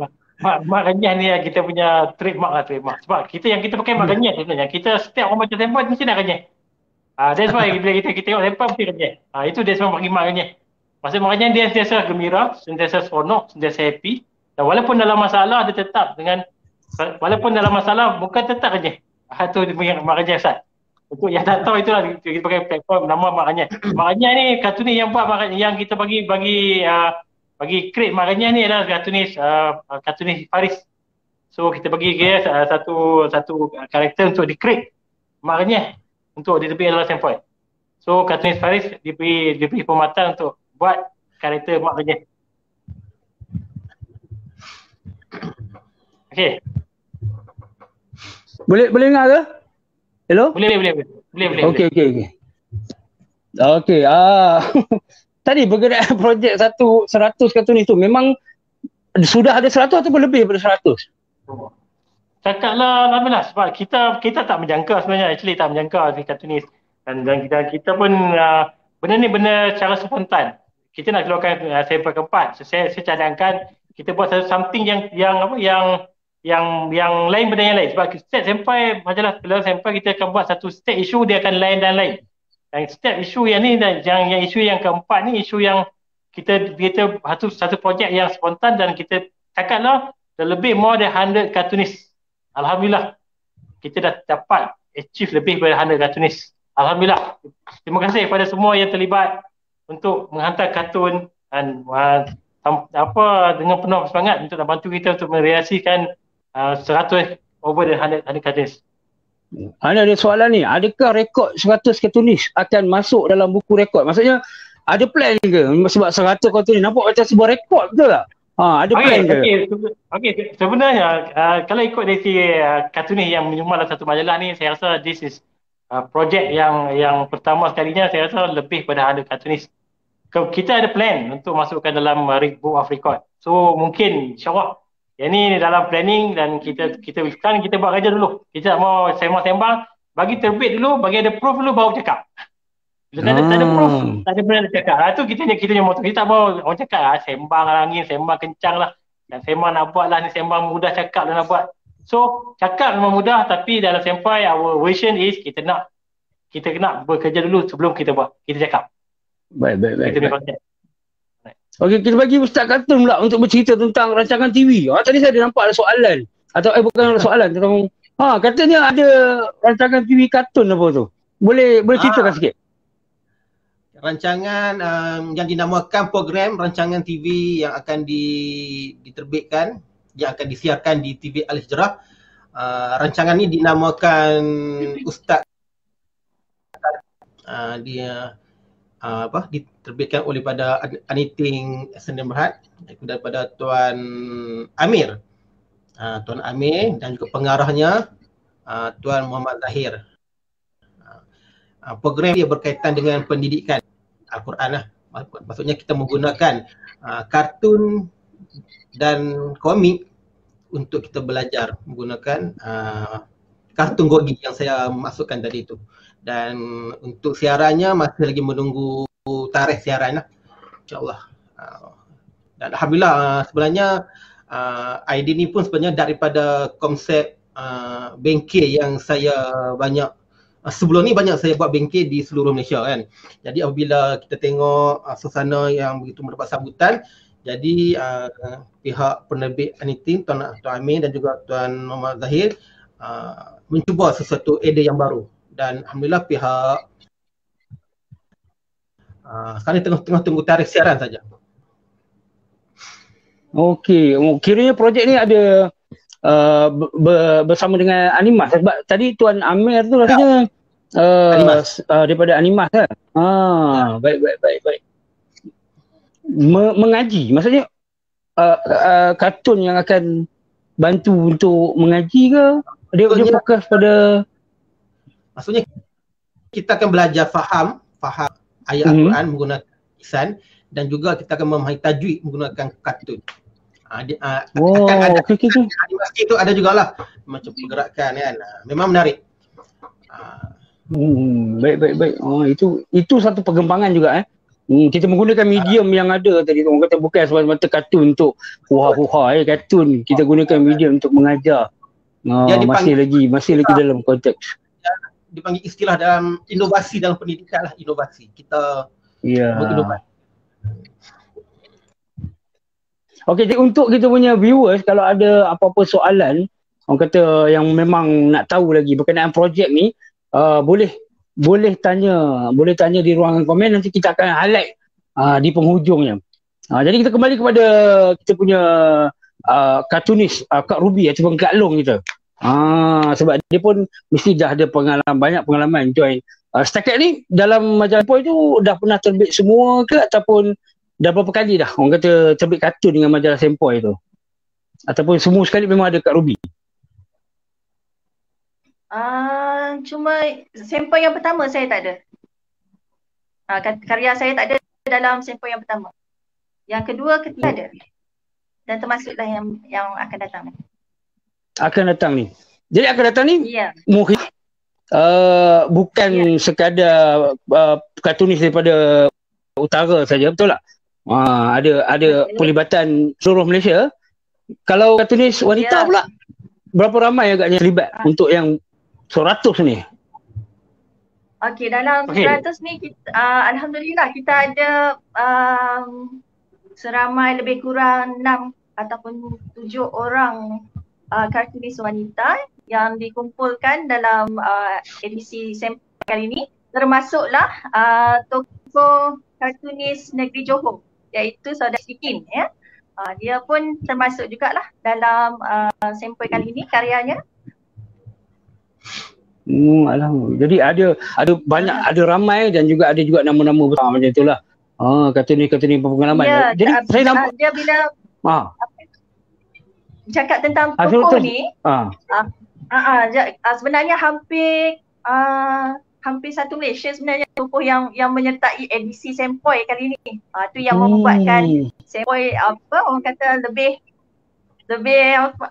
S3: (laughs) mak, mak renyah ni kita punya trademark lah trademark. Sebab kita yang kita pakai mak hmm. renyah sebenarnya. Kita setiap orang baca tempat mesti nak renyah. Ah, uh, that's why bila kita, kita tengok tempat mesti renyah. Ah, uh, itu dia semua bagi mak renyah. Maksud mak renyah dia sentiasa gembira, sentiasa seronok, sentiasa happy. Dan walaupun dalam masalah dia tetap dengan walaupun dalam masalah bukan tetap renyah. Ah, tu dia punya mak renyah Ustaz. Untuk yang tak tahu itulah kita pakai platform nama mak renyah. Mak renyah ni kartun ni yang buat yang kita bagi bagi uh, bagi create maknanya ni adalah kartunis uh, kartunis Faris. So kita bagi dia uh, satu satu karakter untuk di create. Mak Renyah untuk diterbitkan dalam sempoi. So kartunis Faris diberi diberi pematan untuk buat karakter Mak Renyah. Okay.
S1: Boleh boleh dengar ke? Hello?
S3: Boleh, boleh, boleh. Boleh, boleh.
S1: Okey, okey, okey. Okey, ah. (laughs) Tadi berkenaan (laughs) projek satu seratus kartunis tu memang sudah ada seratus ataupun lebih daripada seratus?
S3: Cakaplah lama lah. Sebab kita kita tak menjangka sebenarnya. Actually tak menjangka si kartunis dan, dan kita kita pun uh, benda ni benda secara spontan. Kita nak keluarkan uh, sampel keempat. So, saya saya cadangkan kita buat satu something yang yang apa yang yang yang lain benda yang lain. Sebab setiap sampai majalah sampai kita akan buat satu state issue dia akan lain dan lain dan setiap isu yang ni dan yang yang isu yang keempat ni isu yang kita kita satu satu projek yang spontan dan kita cakaplah dah lebih more than 100 kartunis Alhamdulillah. Kita dah dapat achieve lebih daripada 100 kartunis Alhamdulillah. Terima kasih kepada semua yang terlibat untuk menghantar kartun dan uh, apa dengan penuh semangat untuk bantu kita untuk merealisasikan uh, 100 over the 100, 100 kartunis
S1: Ana ada soalan ni, adakah rekod 100 kartunis akan masuk dalam buku rekod? Maksudnya ada plan ke sebab 100 kartunis nampak macam sebuah rekod betul tak? Ha, ada okay, plan ke?
S3: Okey, okay. sebenarnya uh, kalau ikut dari si uh, kartunis yang menyumbang dalam satu majalah ni, saya rasa this is uh, projek yang yang pertama sekalinya saya rasa lebih pada 100 kartunis. Kita ada plan untuk masukkan dalam uh, Book of Record. So mungkin insyaAllah yang ni dalam planning dan kita kita kan kita buat kerja dulu. Kita tak mau sembang-sembang, bagi terbit dulu, bagi ada proof dulu baru cakap. Bila tak ada, tak ada proof,
S1: Hmm.
S3: tak ada benda nak cakap. Ha, tu kita kita yang motor. Kita tak mau orang cakap ah, sembang lah angin, sembang kencang lah. Dan sembang nak buat lah ni, sembang mudah cakap lah nak buat. So, cakap memang mudah tapi dalam sampai our version is kita nak kita nak bekerja dulu sebelum kita buat. Kita cakap.
S1: Baik, baik, baik.
S3: Kita
S1: baik. Okey, kita bagi Ustaz Kartun pula untuk bercerita tentang rancangan TV. Ah, tadi saya ada nampak ada soalan. Atau eh bukan soalan tentang ha katanya ada rancangan TV kartun apa tu. Boleh boleh ceritakan
S2: Ah.
S1: sikit?
S2: rancangan um, yang dinamakan program rancangan TV yang akan di, diterbitkan yang akan disiarkan di TV Al Hijrah. Uh, rancangan ni dinamakan Ustaz uh, dia uh, apa diterbitkan oleh pada An- Aniting Sdn Berhad daripada Tuan Amir. Uh, Tuan Amir dan juga pengarahnya uh, Tuan Muhammad Zahir. Uh, program dia berkaitan dengan pendidikan Al-Quran lah. Mak- Maksudnya kita menggunakan uh, kartun dan komik untuk kita belajar menggunakan uh, kartun gogi yang saya masukkan tadi itu. Dan untuk siarannya masih lagi menunggu tarikh siaran lah. InsyaAllah. Uh, dan Alhamdulillah uh, sebenarnya uh, idea ni pun sebenarnya daripada konsep bengkel yang saya banyak sebelum ni banyak saya buat bengkel di seluruh Malaysia kan. Jadi apabila kita tengok suasana yang begitu mendapat sambutan, jadi uh, pihak penerbit Anitin Tuan Tuan Amin dan juga Tuan Muhammad Zahir uh, mencuba sesuatu idea yang baru dan alhamdulillah pihak uh, sekarang tengah-tengah tunggu tarikh siaran saja.
S1: Okey, oh, kiranya projek ni ada uh, ber, bersama dengan Animas sebab tadi Tuan Amir tu rasanya uh,
S2: Animas.
S1: Uh, daripada Animas kan. Ah, baik baik baik baik. Me- mengaji maksudnya uh, uh, kartun yang akan bantu untuk mengaji ke? Dia dia fokus pada
S2: Maksudnya kita akan belajar faham, faham ayat
S1: Mhm.
S2: Al-Quran menggunakan lisan dan juga kita akan memahami tajwid menggunakan kartun. Uh, di, uh,
S1: Wow,
S2: akan ada
S1: okey okey.
S2: animasi tu ada jugalah macam pergerakan kan. Uh, memang menarik. Uh,
S1: Hmm, baik baik baik. Oh, itu itu satu perkembangan juga eh. Hmm, kita menggunakan medium yang ada tadi orang kata bukan semata-mata kartun untuk huha-huha eh kartun. Kita gunakan medium untuk mengajar. Oh, masih lagi masih lagi dalam konteks.
S2: Dipanggil istilah dalam inovasi dalam pendidikan lah inovasi. Kita berinovasi.
S1: Okey, jadi untuk kita punya viewers kalau ada apa-apa soalan orang kata yang memang nak tahu lagi berkenaan projek ni uh, boleh boleh tanya boleh tanya di ruangan komen nanti kita akan highlight uh, di penghujungnya. Uh, jadi kita kembali kepada kita punya uh, kartunis uh, Kak Ruby ataupun Kak Long kita. Ah, sebab dia pun mesti dah ada pengalaman banyak pengalaman join. Uh, setakat ni dalam majalah Poi tu dah pernah terbit semua ke ataupun dah berapa kali dah orang kata terbit kartun dengan majalah Sempoi tu? Ataupun semua sekali memang ada kat Ruby?
S5: Uh, cuma Sempoi yang pertama saya tak ada. Uh, karya saya tak ada dalam Sempoi yang pertama. Yang kedua, ketiga ada. Dan termasuklah yang yang akan datang
S1: akan datang ni. Jadi akan datang ni
S5: yeah.
S1: mungkin uh, bukan yeah. sekadar uh, kartunis daripada utara saja betul tak? Uh, ada ada yeah. pelibatan seluruh Malaysia. Kalau kartunis wanita yeah. pula berapa ramai agaknya terlibat uh. untuk yang 100 ni?
S5: Okey dalam okay. 100 ni kita, uh, alhamdulillah kita ada um, seramai lebih kurang 6 ataupun 7 orang uh, kartunis wanita yang dikumpulkan dalam uh, edisi sampel kali ini termasuklah uh, tokoh kartunis negeri Johor iaitu saudara Sikin ya. Uh, dia pun termasuk jugalah dalam uh, sampel kali ini karyanya.
S1: Hmm, alhamdulillah. Jadi ada ada banyak ada ramai dan juga ada juga nama-nama besar macam itulah. Ah, kartunis kartunis berpengalaman. Ya, Jadi saya nampak
S5: dia bila ah cakap tentang tokoh ni ah uh, uh, uh, sebenarnya hampir uh, hampir satu Malaysia sebenarnya tokoh yang yang menyertai edisi Sempoi kali ni. Ah uh, tu yang hmm. membuatkan Sempoi apa orang kata lebih lebih apa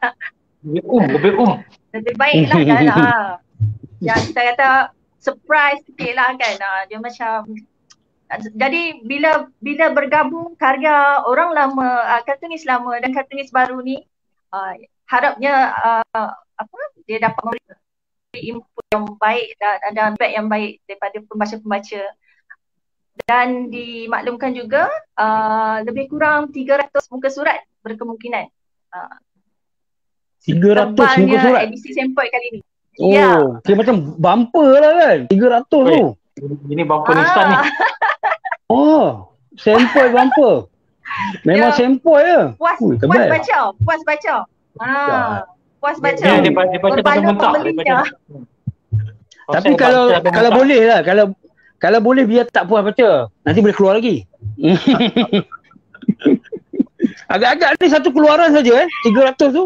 S5: (laughs)
S3: lebih um lebih um
S5: lebih baik lah kan uh. (laughs) yang kita kata surprise sikit lah kan uh, dia macam jadi bila bila bergabung karya orang lama uh, kartunis lama dan kartunis baru ni uh, harapnya uh, apa dia dapat memberi input yang baik dan ada feedback yang baik daripada pembaca-pembaca. Dan dimaklumkan juga uh, lebih kurang 300 muka surat berkemungkinan. Uh,
S1: 300 muka surat?
S5: Edisi sampel kali ni.
S1: Oh ya. kira macam bumper lah kan? 300 tu.
S3: Ini bumper ah. instan (laughs) ni
S1: Oh, sempoi bumper. Memang (laughs) yeah. sempoi ya.
S5: Puas, Ui, puas baca, puas baca. Ha. Puas baca.
S3: Dia, dia, dia baca tak mentah.
S1: Tapi kalau kalau boleh lah, kalau kalau boleh biar tak puas baca. Nanti boleh keluar lagi. (laughs) (laughs) Agak-agak ni satu keluaran saja eh, 300 tu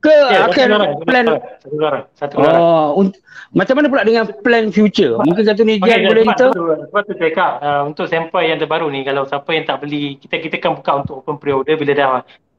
S1: ke yeah, akan plan satu keluaran satu keluaran oh un- macam mana pula dengan plan future? Mungkin satu ni okay, boleh kita
S3: sebab tu cakap uh, untuk sampel yang terbaru ni kalau siapa yang tak beli kita kita akan buka untuk open pre-order bila dah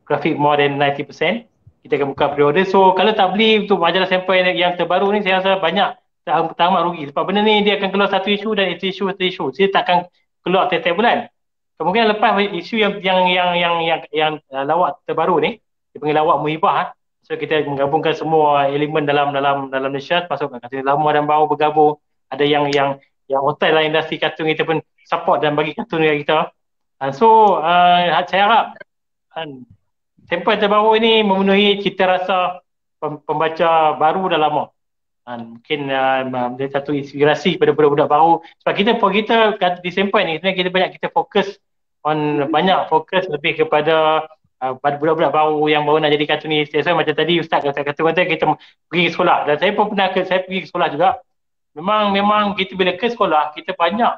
S3: grafik more than 90% kita akan buka pre-order. So kalau tak beli untuk majalah sampel yang, yang terbaru ni saya rasa banyak tak tamat rugi. Sebab benda ni dia akan keluar satu isu dan itu isu satu isu. Dia tak akan keluar tiap-tiap bulan. Kemungkinan lepas isu yang yang yang yang yang, yang uh, lawak terbaru ni dia panggil lawak muhibah ha? So kita menggabungkan semua elemen dalam dalam dalam Malaysia masuk kartun lama dan baru bergabung. Ada yang yang yang hotel lah industri kartun kita pun support dan bagi kartun kepada kita. Uh, so uh, saya harap uh, tempoh terbaru ini memenuhi cita rasa pembaca baru dah lama. Uh, mungkin uh, dia satu inspirasi kepada budak-budak baru. Sebab kita kita di Sempai ni kita banyak kita fokus on banyak fokus lebih kepada uh, budak-budak baru yang baru nak jadi kartunis. Saya macam tadi ustaz kata kata kata kita pergi ke sekolah dan saya pun pernah ke saya pergi ke sekolah juga. Memang memang kita bila ke sekolah kita banyak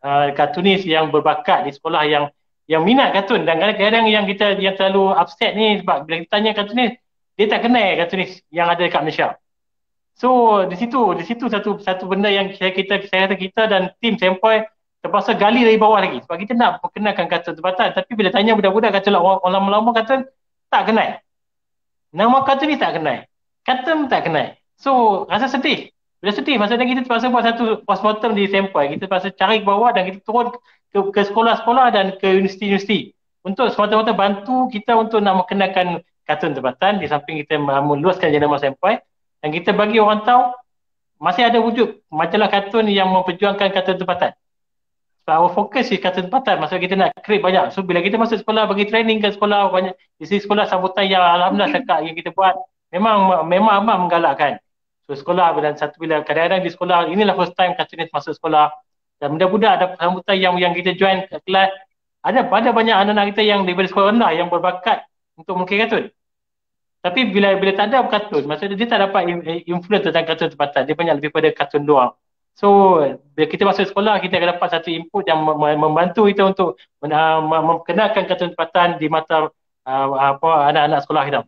S3: uh, kartunis yang berbakat di sekolah yang yang minat kartun dan kadang-kadang yang kita yang terlalu upset ni sebab bila kita tanya kartunis dia tak kenal kartunis yang ada dekat Malaysia. So di situ di situ satu satu benda yang saya kita saya kata kita dan tim sampai terpaksa gali dari bawah lagi. Sebab kita nak perkenalkan kata tempatan. Tapi bila tanya budak-budak kata lama-lama kata tak kenal. Nama kata ni tak kenal. Kata tak kenal. So rasa sedih. Bila sedih maksudnya kita terpaksa buat satu postmortem di sampel. Kita terpaksa cari ke bawah dan kita turun ke, ke sekolah-sekolah dan ke universiti-universiti. Untuk semata-mata bantu kita untuk nak mengenalkan kartun tempatan. Di samping kita meluaskan jenama sampel. Dan kita bagi orang tahu masih ada wujud majalah kartun yang memperjuangkan kartun tempatan So our focus is kata tempatan Maksud kita nak create banyak. So bila kita masuk sekolah bagi training ke sekolah banyak Isi sekolah sambutan yang Alhamdulillah cakap yang kita buat Memang memang amat menggalakkan. So sekolah dan satu bila kadang-kadang di sekolah Inilah first time cartoonist masuk sekolah. Dan budak-budak ada sambutan yang yang kita join ke kelas. Ada pada banyak anak-anak kita yang daripada sekolah rendah Yang berbakat untuk mungkin kartun. Tapi bila bila tak ada kartun, maksudnya dia tak dapat influence tentang kartun tempatan. Dia banyak lebih pada kartun doang. So bila kita masuk sekolah kita akan dapat satu input yang membantu kita untuk memkenalkan kartun tempatan di mata uh, apa anak-anak sekolah kita.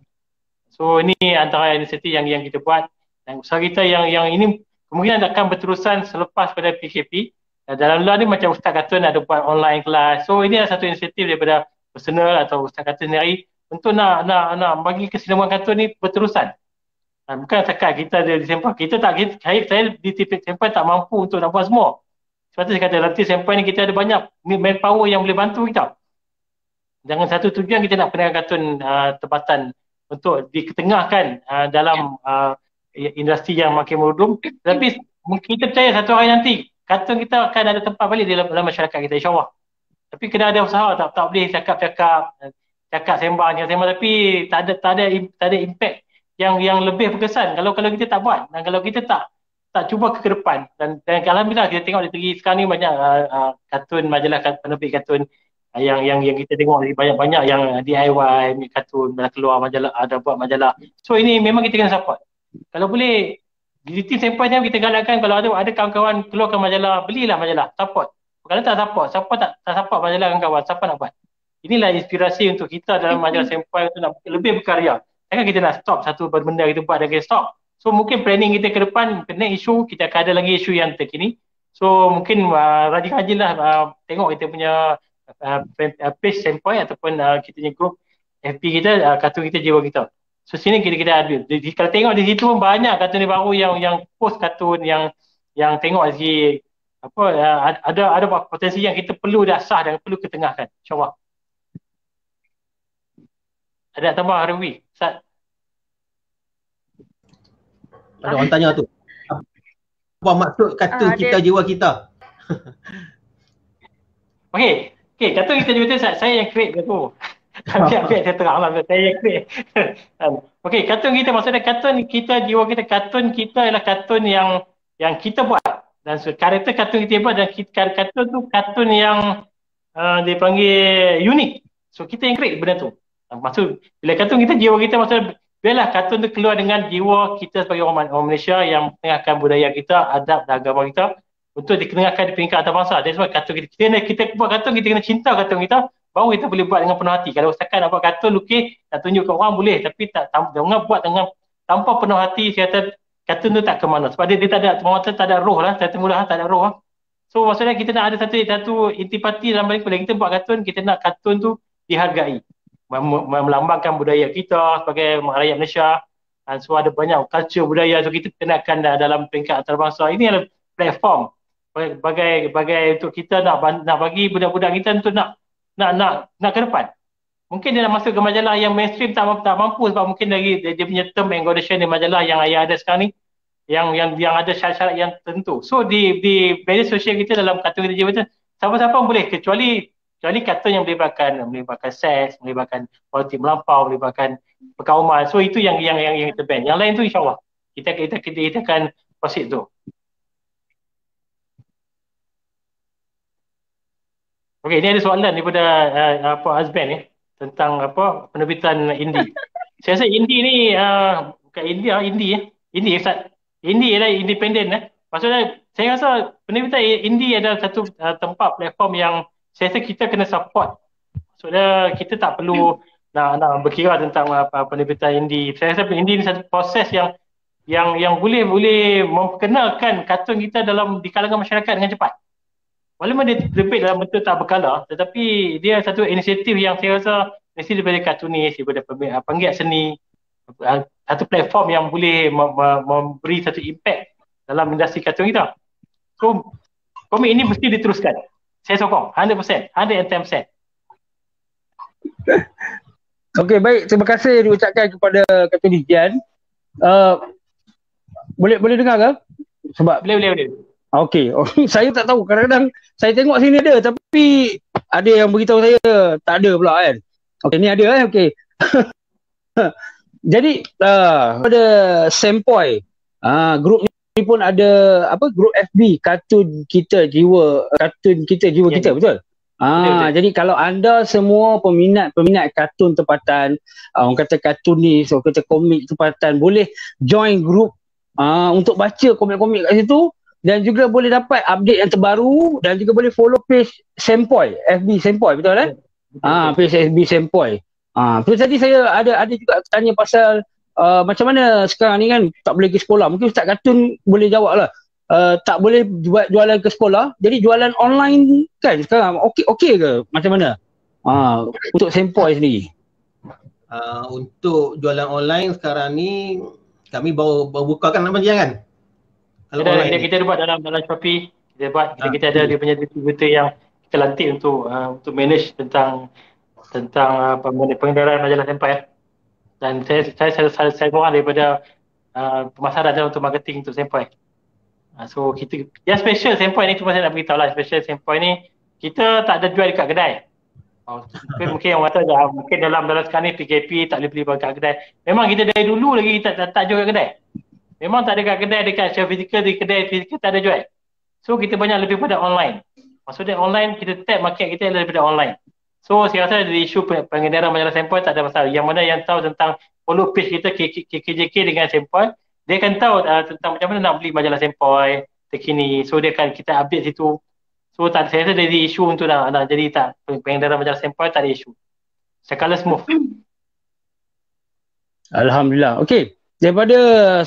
S3: So ini antara inisiatif yang yang kita buat dan usaha kita yang yang ini kemungkinan akan berterusan selepas pada PKP. Dalam luar ni macam Ustaz Katun ada buat online kelas. So ini adalah satu inisiatif daripada personal atau Ustaz Katun sendiri untuk nak nak nak bagi kesinambungan Katun ni berterusan. Ha, bukan cakap kita ada di sampel. Kita tak, saya, saya di sampel tak mampu untuk nak buat semua. Sebab tu saya kata nanti sampel ni kita ada banyak manpower yang boleh bantu kita. Jangan satu tujuan kita nak penekan kartun uh, tempatan untuk diketengahkan uh, dalam uh, industri yang makin merudum. Tapi kita percaya satu hari nanti kartun kita akan ada tempat balik dalam, dalam masyarakat kita insyaAllah. Tapi kena ada usaha tak, tak boleh cakap-cakap cakap sembang, cakap sembang tapi tak ada tak ada tak ada impact yang yang lebih berkesan kalau kalau kita tak buat dan kalau kita tak tak cuba ke depan dan dan alhamdulillah kita tengok di negeri sekarang ni banyak uh, uh, kartun majalah penerbit kartun uh, yang yang yang kita tengok banyak-banyak yang DIY ni kartun bila keluar majalah ada buat majalah. So ini memang kita kena support. Kalau boleh di tim sampel ni kita galakkan kalau ada ada kawan-kawan keluarkan majalah belilah majalah support. Kalau tak support siapa tak tak support majalah kawan-kawan siapa nak buat? Inilah inspirasi untuk kita dalam majalah sampel untuk nak lebih berkarya Takkan kita nak stop satu benda kita buat dan kita stop. So mungkin planning kita ke depan, kena isu, kita akan ada lagi isu yang terkini. So mungkin uh, rajin-rajin lah uh, tengok kita punya uh, page standpoint ataupun uh, kita punya group FB kita, uh, kartun kita, jiwa kita. So sini kita kita ada. Jadi, kalau tengok di situ pun banyak kartun baru yang yang post kartun yang yang tengok lagi apa uh, ada ada potensi yang kita perlu dasar dan perlu ketengahkan. InsyaAllah. Ada tambah Harwi? Ustaz?
S2: Ada orang tanya tu. Apa maksud kata uh, kita dia... jiwa kita? (laughs)
S3: Okey. Okey, kata kita jiwa kita saya yang create dia tu. (laughs) Tapi apa saya terang lah saya yang create. (laughs) Okey, kartun kita maksudnya kartun kita jiwa kita kartun kita adalah kartun yang yang kita buat dan so, karakter kartun kita buat dan kita, kartun tu kartun yang uh, dia panggil unik. So kita yang create benda tu. Maksud bila kartun kita jiwa kita maksudnya biarlah kartun tu keluar dengan jiwa kita sebagai orang, orang Malaysia yang mengetengahkan budaya kita, adab dan agama kita untuk dikenalkan di peringkat antarabangsa. That's why kartun kita, kita, kita, buat kartun, kita kena cinta kartun kita baru kita boleh buat dengan penuh hati. Kalau setakat nak buat kartun, lukis, nak tunjuk ke orang boleh tapi tak jangan buat dengan tanpa penuh hati saya kata kartun tu tak ke mana. Sebab dia, dia tak ada, mata tak ada roh lah, satu mula tak ada roh lah. So maksudnya kita nak ada satu satu intipati dalam balik bila kita buat kartun, kita nak kartun tu dihargai melambangkan budaya kita sebagai rakyat Malaysia. Dan so ada banyak culture budaya. So kita kenakan dalam peringkat antarabangsa. Ini adalah platform bagai bagai untuk kita nak nak bagi budak-budak kita untuk nak nak nak nak ke depan. Mungkin dia nak masuk ke majalah yang mainstream tak, tak mampu sebab mungkin dari dia, dia punya term and condition di majalah yang ayah ada sekarang ni yang yang yang ada syarat-syarat yang tentu. So di di media sosial kita dalam kategori dia siapa-siapa boleh. Kecuali Kecuali kata yang melibatkan melibatkan seks, melibatkan politik melampau, melibatkan perkauman. So itu yang yang yang yang kita ban. Yang lain tu insya-Allah kita kita kita, kita akan proceed tu. Okey, ini ada soalan daripada uh, apa Azban ni tentang apa penerbitan indie. Saya rasa indie ni uh, bukan India, indie ya. Indie Ustaz. Indie ialah independen eh. Maksudnya saya rasa penerbitan indie adalah satu uh, tempat platform yang saya rasa kita kena support. Maksudnya kita tak perlu nak nak berkira tentang apa penerbitan indie. Saya rasa indie ni satu proses yang yang yang boleh boleh memperkenalkan kartun kita dalam di kalangan masyarakat dengan cepat. Walaupun dia terbit dalam bentuk tak berkala tetapi dia satu inisiatif yang saya rasa mesti daripada kartunis, daripada penggiat seni satu platform yang boleh memberi satu impact dalam industri kartun kita. So komik ini mesti diteruskan saya sokong 100%, 110%.
S1: Okey, baik. Terima kasih diucapkan kepada Ketua Dijan. Uh, boleh boleh dengar ke?
S3: Sebab boleh boleh boleh.
S1: Okey, oh, (laughs) saya tak tahu. Kadang-kadang saya tengok sini ada tapi ada yang beritahu saya tak ada pula kan. Okey, ni ada eh. Okey. (laughs) Jadi uh, pada Sempoy, uh, grup ni pun ada apa grup FB kartun kita jiwa kartun kita jiwa ya, kita ya. betul Ah, jadi kalau anda semua peminat-peminat kartun tempatan, uh, orang kata kartunis, orang kata komik tempatan, boleh join group uh, untuk baca komik-komik kat situ dan juga boleh dapat update yang terbaru dan juga boleh follow page Sempoy, FB Sempoy, betul kan? Ah, page FB Sempoy. Ah, terus tadi saya ada ada juga tanya pasal uh, macam mana sekarang ni kan tak boleh pergi sekolah. Mungkin Ustaz Kartun boleh jawab lah. Uh, tak boleh buat jualan ke sekolah. Jadi jualan online kan sekarang okey okey ke? Macam mana? Uh, untuk sempoi sendiri.
S2: Uh, untuk jualan online sekarang ni kami baru, baru buka kan nama dia kan?
S3: Kalau kita, kita, kita buat dalam dalam Shopee. Kita buat kita, kita ada dia punya distributor yang kita lantik untuk uh, untuk manage tentang tentang uh, pengendaraan majalah sempai ya. Dan saya saya saya saya, saya, saya daripada uh, pemasaran untuk marketing untuk sempai Uh, so kita yang special sampel ni cuma saya nak beritahu lah special sampel ni kita tak ada jual dekat kedai. Oh, mungkin, yang kata dah, mungkin dalam dalam sekarang ni PKP tak boleh beli dekat kedai. Memang kita dari dulu lagi tak, tak, tak jual kat kedai. Memang tak ada kat kedai dekat secara fizikal di kedai fizikal tak ada jual. So kita banyak lebih pada online. Maksudnya online kita tap market kita lebih daripada online. So saya rasa dari isu pengedaran majalah sampel tak ada masalah. Yang mana yang tahu tentang follow page kita KKJK dengan sampel dia akan tahu uh, tentang macam mana nak beli majalah sempoi terkini. So dia akan kita update situ. So tak saya rasa dari isu untuk nak, nak jadi tak pengendara majalah sempoi tak ada isu sekala smooth. (clears throat)
S1: Alhamdulillah. Okey. Daripada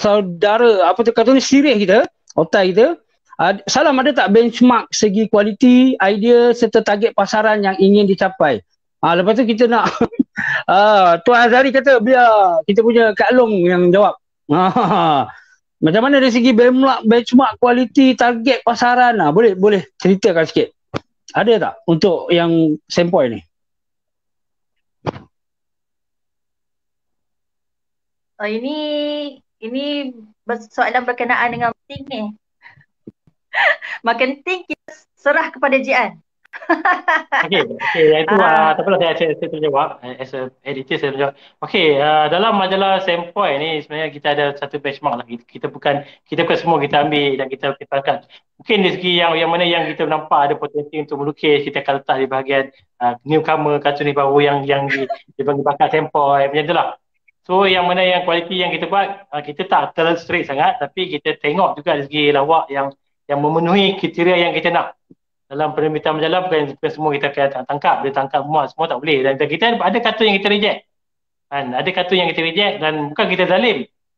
S1: saudara apa tu kata ni sirih kita otak kita salam ada tak benchmark segi kualiti idea serta target pasaran yang ingin dicapai Ah uh, lepas tu kita nak uh, (laughs) Tuan Azari kata biar kita punya Kak Long yang jawab. Ha, (laughs) macam mana dari segi benchmark, benchmark kualiti target pasaran ha, boleh boleh ceritakan sikit. Ada tak untuk yang sempoi ni?
S5: Oh, ini ini soalan berkenaan dengan marketing ni. (laughs) marketing kita serah kepada Jian (laughs)
S3: okay, okay, yang itu uh, tak apalah saya, saya, saya terjawab eh, as a editor saya terjawab. Okay, uh, dalam majalah Sempoi ni sebenarnya kita ada satu benchmark lah. Kita, kita bukan kita bukan semua kita ambil dan kita kita Mungkin dari segi yang yang mana yang kita nampak ada potensi untuk melukis, kita akan letak di bahagian uh, newcomer, kartun baru yang yang di, (laughs) dibagi bakat Sempoi, macam itulah. So yang mana yang kualiti yang kita buat, uh, kita tak terlalu straight sangat tapi kita tengok juga dari segi lawak yang yang memenuhi kriteria yang kita nak. Dalam penerbitan majalah bukan, bukan semua kita akan tangkap. Dia tangkap semua semua tak boleh. Dan kita ada kartun yang kita reject. Kan? Ada kartun yang kita reject dan bukan kita zalim.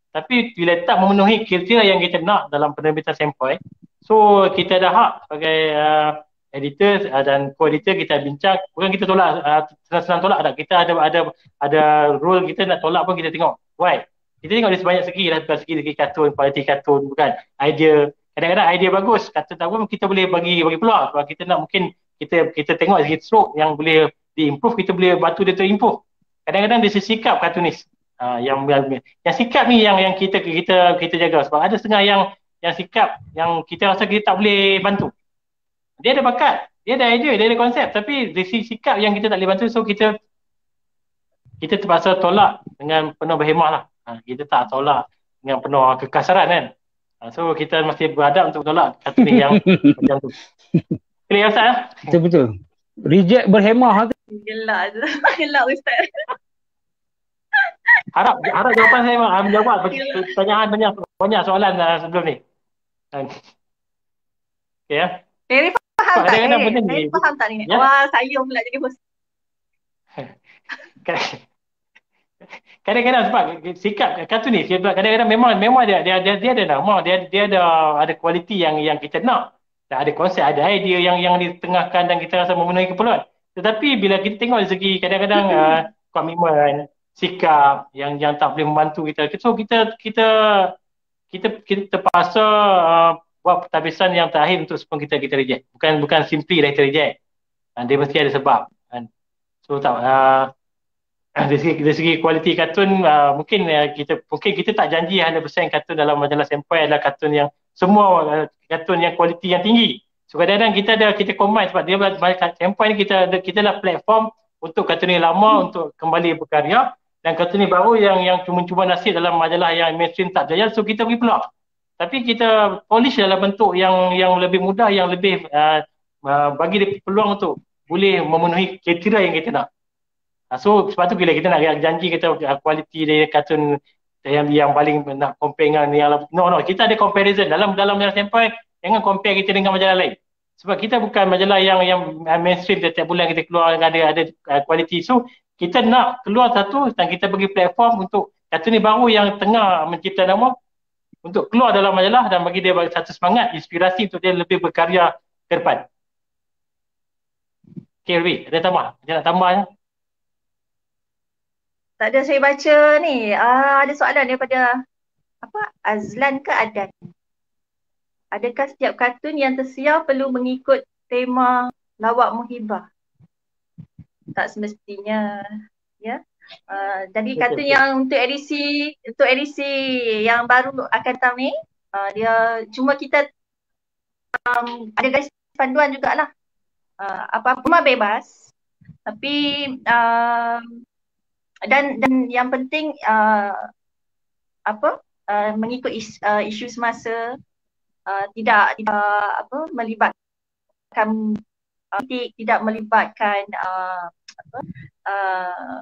S3: Tapi bila tak memenuhi kriteria yang kita nak dalam penerbitan sampel so kita ada hak sebagai uh, editor uh, dan co-editor kita bincang. Bukan kita tolak uh, senang-senang tolak tak. Kita ada ada ada rule kita nak tolak pun kita tengok. Why? Kita tengok dari sebanyak segi lah bukan segi segi kartun kualiti kartun bukan. Idea kadang-kadang idea bagus kata tak pun kita boleh bagi bagi peluang. Sebab kita nak mungkin kita kita tengok segi stroke yang boleh diimprove kita boleh bantu dia terimprove. Kadang-kadang dia sikap kartunis uh, yang, yang yang sikap ni yang yang kita kita kita jaga. Sebab ada setengah yang yang sikap yang kita rasa kita tak boleh bantu. Dia ada bakat dia ada idea dia ada konsep. Tapi dari sikap yang kita tak boleh bantu so kita kita terpaksa tolak dengan penuh berhemah lah. Uh, kita tak tolak dengan penuh kekasaran kan? Ha, so kita mesti beradab untuk tolak kata yang (laughs) macam tu. Clear Ustaz? Eh?
S1: Betul betul. Reject berhemah tu.
S5: Gelak je. (laughs) Gelak Ustaz. (laughs)
S3: harap harap jawapan saya memang menjawab pertanyaan banyak banyak soalan uh, sebelum ni. Okay ya.
S5: Very faham tak? Very faham tak ni? Ya? Wah, saya pula jadi host.
S3: Kadang-kadang sebab sikap kartun ni kadang-kadang memang memang dia dia dia, dia ada nama dia dia ada ada kualiti yang yang kita nak. Dan ada konsep ada idea yang yang ditengahkan dan kita rasa memenuhi keperluan. Tetapi bila kita tengok dari segi kadang-kadang uh, komitmen sikap yang yang tak boleh membantu kita so kita kita kita kita terpaksa uh, buat pertabisan yang terakhir untuk sebelum kita kita reject. Bukan bukan simply kita reject. Uh, dia mesti ada sebab kan. So tak uh, dari segi, dari segi kualiti kartun uh, mungkin uh, kita mungkin kita tak janji 100% kartun dalam majalah Senpai adalah kartun yang semua uh, kartun yang kualiti yang tinggi. So kadang-kadang kita ada kita combine sebab dia Senpai ni kita ada kita lah platform untuk kartun yang lama hmm. untuk kembali berkarya dan kartun ni baru yang yang cuma-cuma nasib dalam majalah yang mainstream tak jaya so kita beri peluang. Tapi kita polish dalam bentuk yang yang lebih mudah yang lebih uh, uh, bagi dia peluang untuk boleh memenuhi kriteria yang kita nak. Uh, so sebab tu bila kita nak janji kita uh, kualiti dia kartun yang yang paling nak compare dengan yang no no kita ada comparison dalam dalam majalah sampai jangan compare kita dengan majalah lain. Sebab kita bukan majalah yang yang mainstream setiap bulan kita keluar ada ada kualiti. So kita nak keluar satu dan kita bagi platform untuk kartun ni baru yang tengah mencipta nama untuk keluar dalam majalah dan bagi dia satu semangat, inspirasi untuk dia lebih berkarya ke depan. Okay, Ruby, ada tambah? Ada nak tambah? Ya?
S5: Tak ada saya baca ni. Uh, ada soalan daripada apa? Azlan ke Adan? Adakah setiap kartun yang tersiar perlu mengikut tema lawak muhibah? Tak semestinya. Ya. Uh, jadi kartun yang untuk edisi untuk edisi yang baru akan datang ni uh, dia cuma kita um, ada guys panduan jugalah. Uh, apa-apa bebas. Tapi um, dan dan yang penting uh, apa uh, mengikut is, uh, isu semasa uh, tidak tidak apa melibatkan uh, tidak melibatkan uh, apa uh,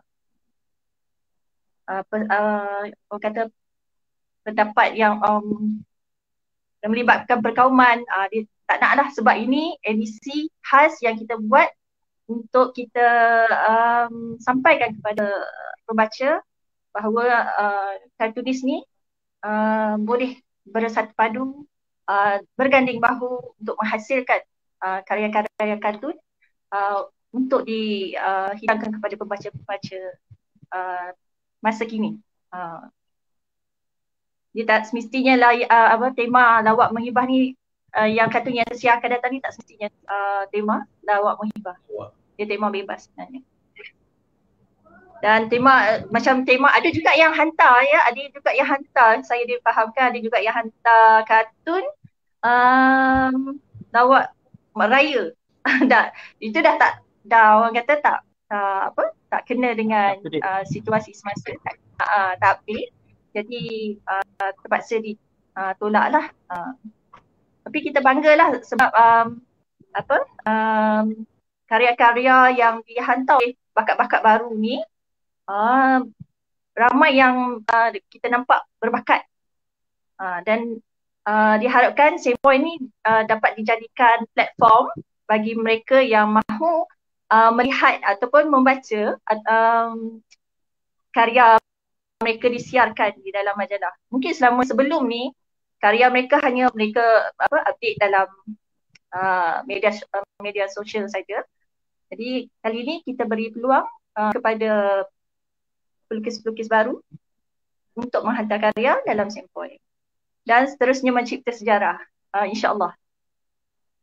S5: apa uh, orang kata pendapat yang um, yang melibatkan perkauman. Uh, dia tak nak lah sebab ini edisi khas yang kita buat untuk kita um, sampaikan kepada pembaca bahawa uh, kartunis ni uh, boleh bersatu padu uh, berganding bahu untuk menghasilkan uh, karya-karya kartun uh, untuk dihidangkan uh, kepada pembaca-pembaca uh, masa kini. Uh, dia tak semestinya lah uh, apa tema lawak menghibah ni uh, yang kartun yang akan datang ni tak semestinya uh, tema lawak menghibah. Dia tema bebas sebenarnya. Dan tema macam tema ada juga yang hantar ya. Ada juga yang hantar. Saya difahamkan ada juga yang hantar kartun um, lawak raya. (laughs) Dah itu dah tak dah orang kata tak tak apa tak kena dengan uh, situasi semasa. Uh, tapi jadi uh, terpaksa di uh, tolaklah. Uh. tapi kita banggalah sebab um, apa um, karya-karya yang dihantar oleh bakat-bakat baru ni uh, ramai yang uh, kita nampak berbakat uh, dan uh, diharapkan Savoy ini uh, dapat dijadikan platform bagi mereka yang mahu uh, melihat ataupun membaca uh, um, karya mereka disiarkan di dalam majalah. Mungkin selama sebelum ni karya mereka hanya mereka apa update dalam uh, media media sosial saja. Jadi kali ini kita beri peluang uh, kepada pelukis-pelukis baru untuk menghantar karya dalam sempoi dan seterusnya mencipta sejarah uh, insyaAllah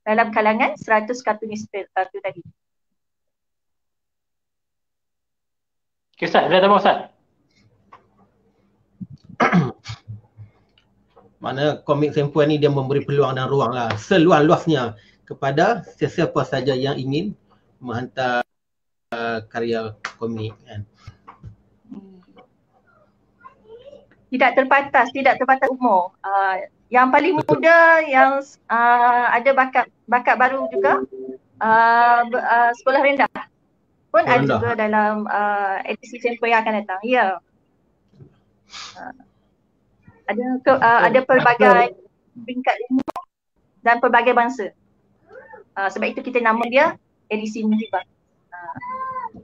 S5: dalam kalangan 100 kartunis kartu tadi.
S3: Okay Ustaz, ada tambah Ustaz? (coughs)
S2: Mana komik sempoi ni dia memberi peluang dan ruang lah seluas-luasnya kepada sesiapa saja yang ingin menghantar uh, karya komik kan.
S5: tidak terbatas, tidak terbatas umur. Uh, yang paling muda yang uh, ada bakat bakat baru juga uh, uh, sekolah rendah pun sekolah ada rendah. juga dalam uh, edisi tempoh yang akan datang. Ya. Uh, ada ke, uh, ada pelbagai peringkat ilmu dan pelbagai bangsa. Uh, sebab itu kita nama dia edisi Mujibah. Uh,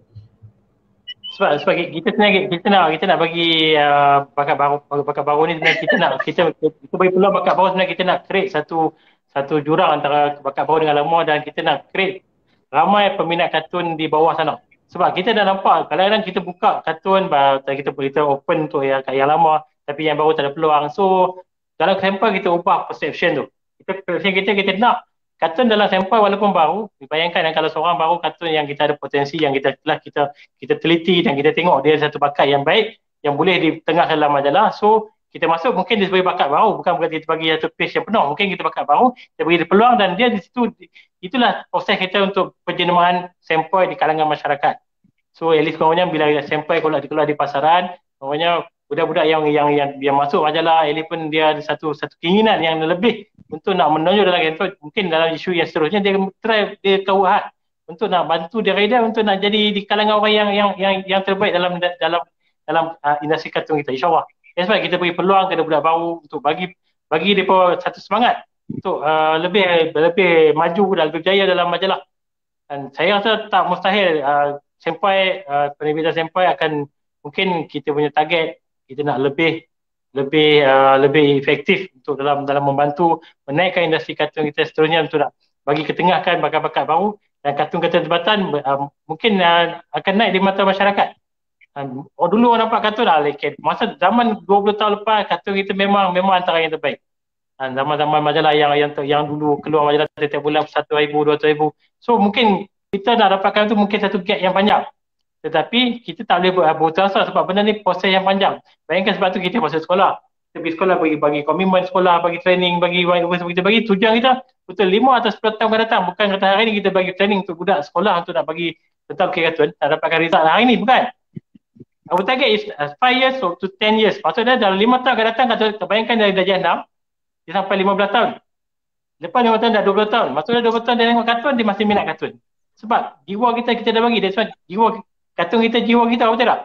S3: sebab sebab kita sebenarnya kita nak kita nak bagi uh, bakat baru bakat baru ni sebenarnya kita nak kita kita bagi peluang bakat baru sebenarnya kita nak create satu satu jurang antara bakat baru dengan lama dan kita nak create ramai peminat kartun di bawah sana. Sebab kita dah nampak kadang-kadang kita buka kartun kita kita open tu yang yang lama tapi yang baru tak ada peluang. So dalam sampel kita ubah perception tu. Kita perception kita kita nak kartun dalam sampel walaupun baru bayangkan kalau seorang baru kartun yang kita ada potensi yang kita telah kita kita teliti dan kita tengok dia satu bakat yang baik yang boleh di tengah dalam majalah. So kita masuk mungkin dia sebagai bakat baru bukan berarti kita bagi satu page yang penuh. Mungkin kita bakat baru kita bagi dia peluang dan dia di situ itulah proses kita untuk penjenuhan sampel di kalangan masyarakat. So at least korangnya bila sampel kalau dikeluar di pasaran korangnya budak-budak yang yang yang yang masuk majalah Eli pun dia ada satu satu keinginan yang lebih untuk nak menonjol dalam game mungkin dalam isu yang seterusnya dia try dia kawat untuk nak bantu dia untuk nak jadi di kalangan orang yang yang yang, yang terbaik dalam dalam dalam uh, industri kartun kita insyaallah. That's why kita beri peluang kepada budak baru untuk bagi bagi depa satu semangat untuk uh, lebih lebih maju dan lebih berjaya dalam majalah. Dan saya rasa tak mustahil uh, senpai uh, penerbitan senpai akan mungkin kita punya target kita nak lebih lebih uh, lebih efektif untuk dalam dalam membantu menaikkan industri kartun kita seterusnya untuk nak bagi ketengahkan bakat-bakat baru dan kartun kartun tempatan uh, mungkin uh, akan naik di mata masyarakat. Um, oh dulu orang nampak kartun lah leket. Masa zaman 20 tahun lepas kartun kita memang memang antara yang terbaik. Dan zaman-zaman majalah yang yang yang dulu keluar majalah setiap bulan 1000 2000. So mungkin kita nak dapatkan tu mungkin satu gap yang panjang. Tetapi kita tak boleh berputus asa sebab benda ni proses yang panjang. Bayangkan sebab tu kita masuk sekolah. Kita pergi sekolah bagi bagi komitmen sekolah, bagi training, bagi apa kita bagi tujuan kita betul 5 atau 10 tahun akan datang. Bukan kata hari ni kita bagi training untuk budak sekolah untuk nak bagi tentang kiratuan, nak dapatkan result hari ni, bukan. Our target is 5 uh, years to 10 years. Maksudnya dalam 5 tahun akan datang, kata, bayangkan dari darjah 6, dia sampai 15 tahun. Lepas 5 tahun dah 20 tahun. Maksudnya 20 tahun dia tengok kartun, dia masih minat kartun. Sebab jiwa kita kita dah bagi. That's why jiwa kartun kita jiwa kita betul tak?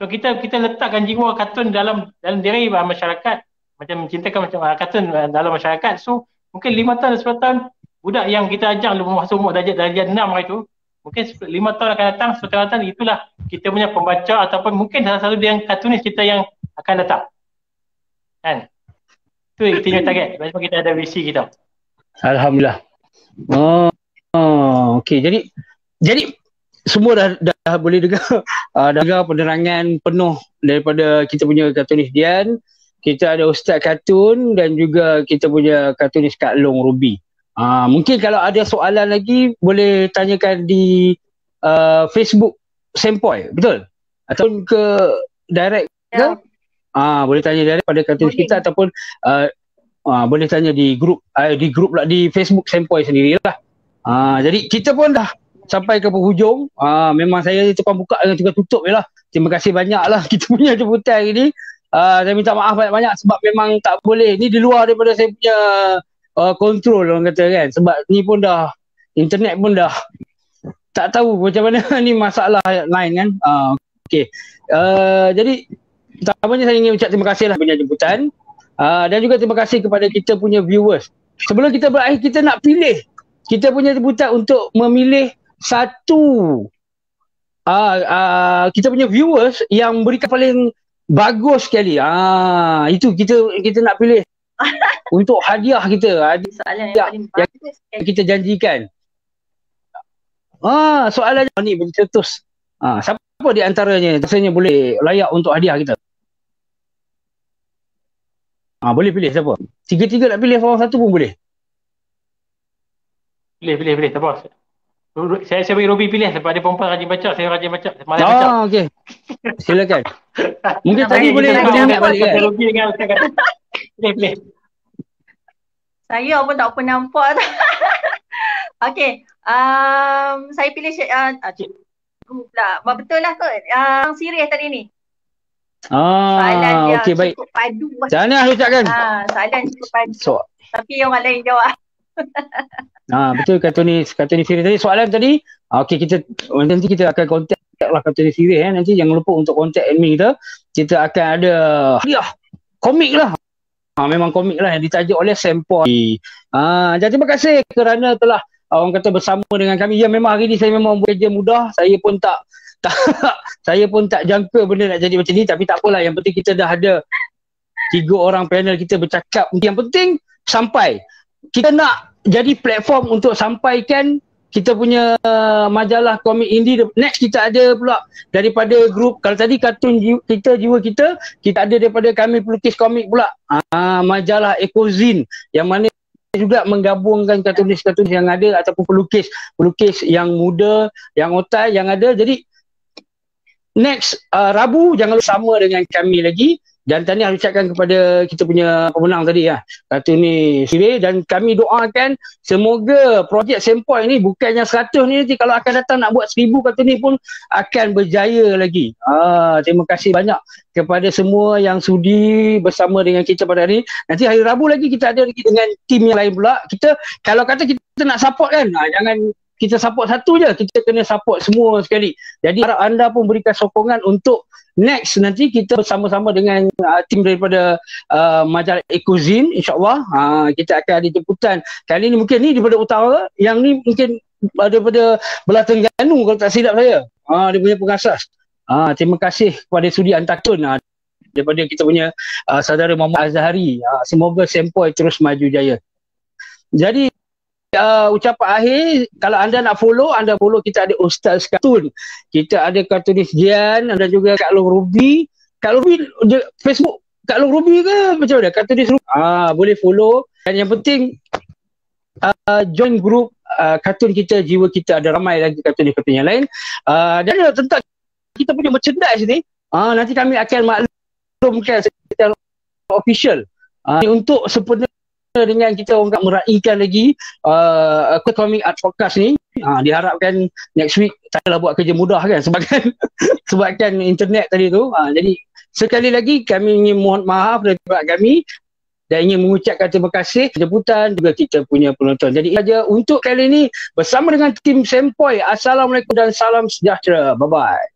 S3: So kita kita letakkan jiwa kartun dalam dalam diri masyarakat macam mencintakan macam uh, kartun uh, dalam masyarakat. So mungkin lima tahun sepuluh tahun budak yang kita ajar lebih masuk umur darjah darjah enam hari tu mungkin lima tahun akan datang sepuluh tahun datang itulah kita punya pembaca ataupun mungkin salah satu yang kartunis kita yang akan datang. Kan? Tu kita punya target. Sebab kita ada visi kita.
S1: Alhamdulillah. Oh, oh okey. Jadi jadi semua dah dah boleh dengar (laughs) uh, dengar penerangan penuh daripada kita punya kartunis Dian. Kita ada Ustaz Kartun dan juga kita punya kartunis Kak Long Ruby. Uh, mungkin kalau ada soalan lagi boleh tanyakan di uh, Facebook Sempoi, betul? Ataupun ke direct ke? Ya. Ah, boleh tanya direct pada kartunis boleh. kita ataupun uh, uh, boleh tanya di grup uh, di grup lah di Facebook Sempoi sendirilah. Uh, jadi kita pun dah sampai ke penghujung. Uh, memang saya cepat buka dengan juga tutup je lah. Terima kasih banyak lah (laughs) kita punya jemputan hari ni. Uh, saya minta maaf banyak-banyak sebab memang tak boleh. Ni di luar daripada saya punya uh, control orang kata kan. Sebab ni pun dah, internet pun dah tak tahu macam mana (laughs) ni masalah lain kan. Uh, okay. Uh, jadi, pertamanya saya ingin ucap terima kasih lah punya jemputan. Uh, dan juga terima kasih kepada kita punya viewers. Sebelum kita berakhir, kita nak pilih kita punya jemputan untuk memilih satu uh, uh, kita punya viewers yang berikan paling bagus sekali. Ah itu kita kita nak pilih (laughs) untuk hadiah kita. Hadiah soalan yang, yang, yang kita janjikan. Ah soalan ni bercetus. Ah siapa di antaranya rasanya boleh layak untuk hadiah kita? Ah boleh pilih siapa? Tiga-tiga nak pilih orang satu pun boleh.
S3: Pilih pilih pilih tak apa. Saya saya bagi Robi pilih sebab dia perempuan rajin baca, saya rajin baca.
S1: Malas oh, baca. okey. Silakan. (laughs) Mungkin tadi boleh nak ingat balik kan. Robi dengan Ustaz kata. Pilih pilih.
S5: Saya pun tak pernah nampak tu. (laughs) okey. Um, saya pilih uh, cik. Pula. Betul lah kot. Yang uh, serius tadi ni.
S1: Ah, okey baik. Cukup padu. Jangan lah ucapkan.
S5: Ah, soalan cukup padu. So. Tapi yang lain jawab.
S1: Ha, betul kata ni kata ni Siri tadi soalan tadi. Ha, okey kita nanti kita akan kontak lah kata ni Siri eh. Nanti jangan lupa untuk kontak admin kita. Kita akan ada hadiah komik lah. Ha, memang komik lah yang ditajuk oleh Sempoi. Ha, jadi terima kasih kerana telah orang kata bersama dengan kami. Ya memang hari ni saya memang kerja mudah. Saya pun tak (laughs) tak saya pun tak jangka benda nak jadi macam ni tapi tak apalah yang penting kita dah ada tiga orang panel kita bercakap yang penting sampai kita nak jadi platform untuk sampaikan kita punya uh, majalah komik indie next kita ada pula daripada grup kalau tadi kartun jiwa, kita jiwa kita kita ada daripada kami pelukis komik pula. Uh, majalah Ekozin yang mana juga menggabungkan kartunis-kartunis yang ada ataupun pelukis pelukis yang muda yang otai yang ada. Jadi next uh, Rabu jangan lupa sama dengan kami lagi dan harus ucapkan kepada kita punya pemenang tadi ya. Kata ni Sire dan kami doakan semoga projek Sempoi ni bukannya 100 ni nanti kalau akan datang nak buat 1000 kata ni pun akan berjaya lagi. Ah, terima kasih banyak kepada semua yang sudi bersama dengan kita pada hari ni. Nanti hari Rabu lagi kita ada lagi dengan tim yang lain pula. Kita kalau kata kita nak support kan, ha, jangan kita support satu je kita kena support semua sekali. Jadi harap anda pun berikan sokongan untuk next nanti kita bersama-sama dengan uh, tim daripada uh, majalah Ekozin insyaallah. Uh, kita akan ada jemputan. Kali ni mungkin ni daripada utara yang ni mungkin daripada belah Terengganu kalau tak silap saya. Uh, dia punya pengasas. Uh, terima kasih kepada Sudi Antakun uh, daripada kita punya uh, saudara Muhammad Azhari. Uh, semoga Sempoi terus maju jaya. Jadi uh, ucapan akhir kalau anda nak follow anda follow kita ada Ustaz Kartun. Kita ada kartunis Jian ada juga Kak Long Ruby. Kak Long Ruby dia, Facebook Kak Long Ruby ke? Macam mana? Kartunis Ruby ah, boleh follow. Dan yang penting uh, join group uh, kartun kita jiwa kita. Ada ramai lagi kartun-kartun yang lain. Uh, dan tentang kita punya merchandise ni. Uh, nanti kami akan maklumkan secara official. Uh, untuk sempurna dengan kita orang meraihkan lagi uh, Comic Art Podcast ni uh, diharapkan next week tak adalah buat kerja mudah kan sebabkan (laughs) sebabkan internet tadi tu uh, jadi sekali lagi kami ingin mohon maaf daripada kami dan ingin mengucapkan terima kasih jemputan juga kita punya penonton. Jadi saja untuk kali ini bersama dengan tim Sempoi. Assalamualaikum dan salam sejahtera. Bye bye.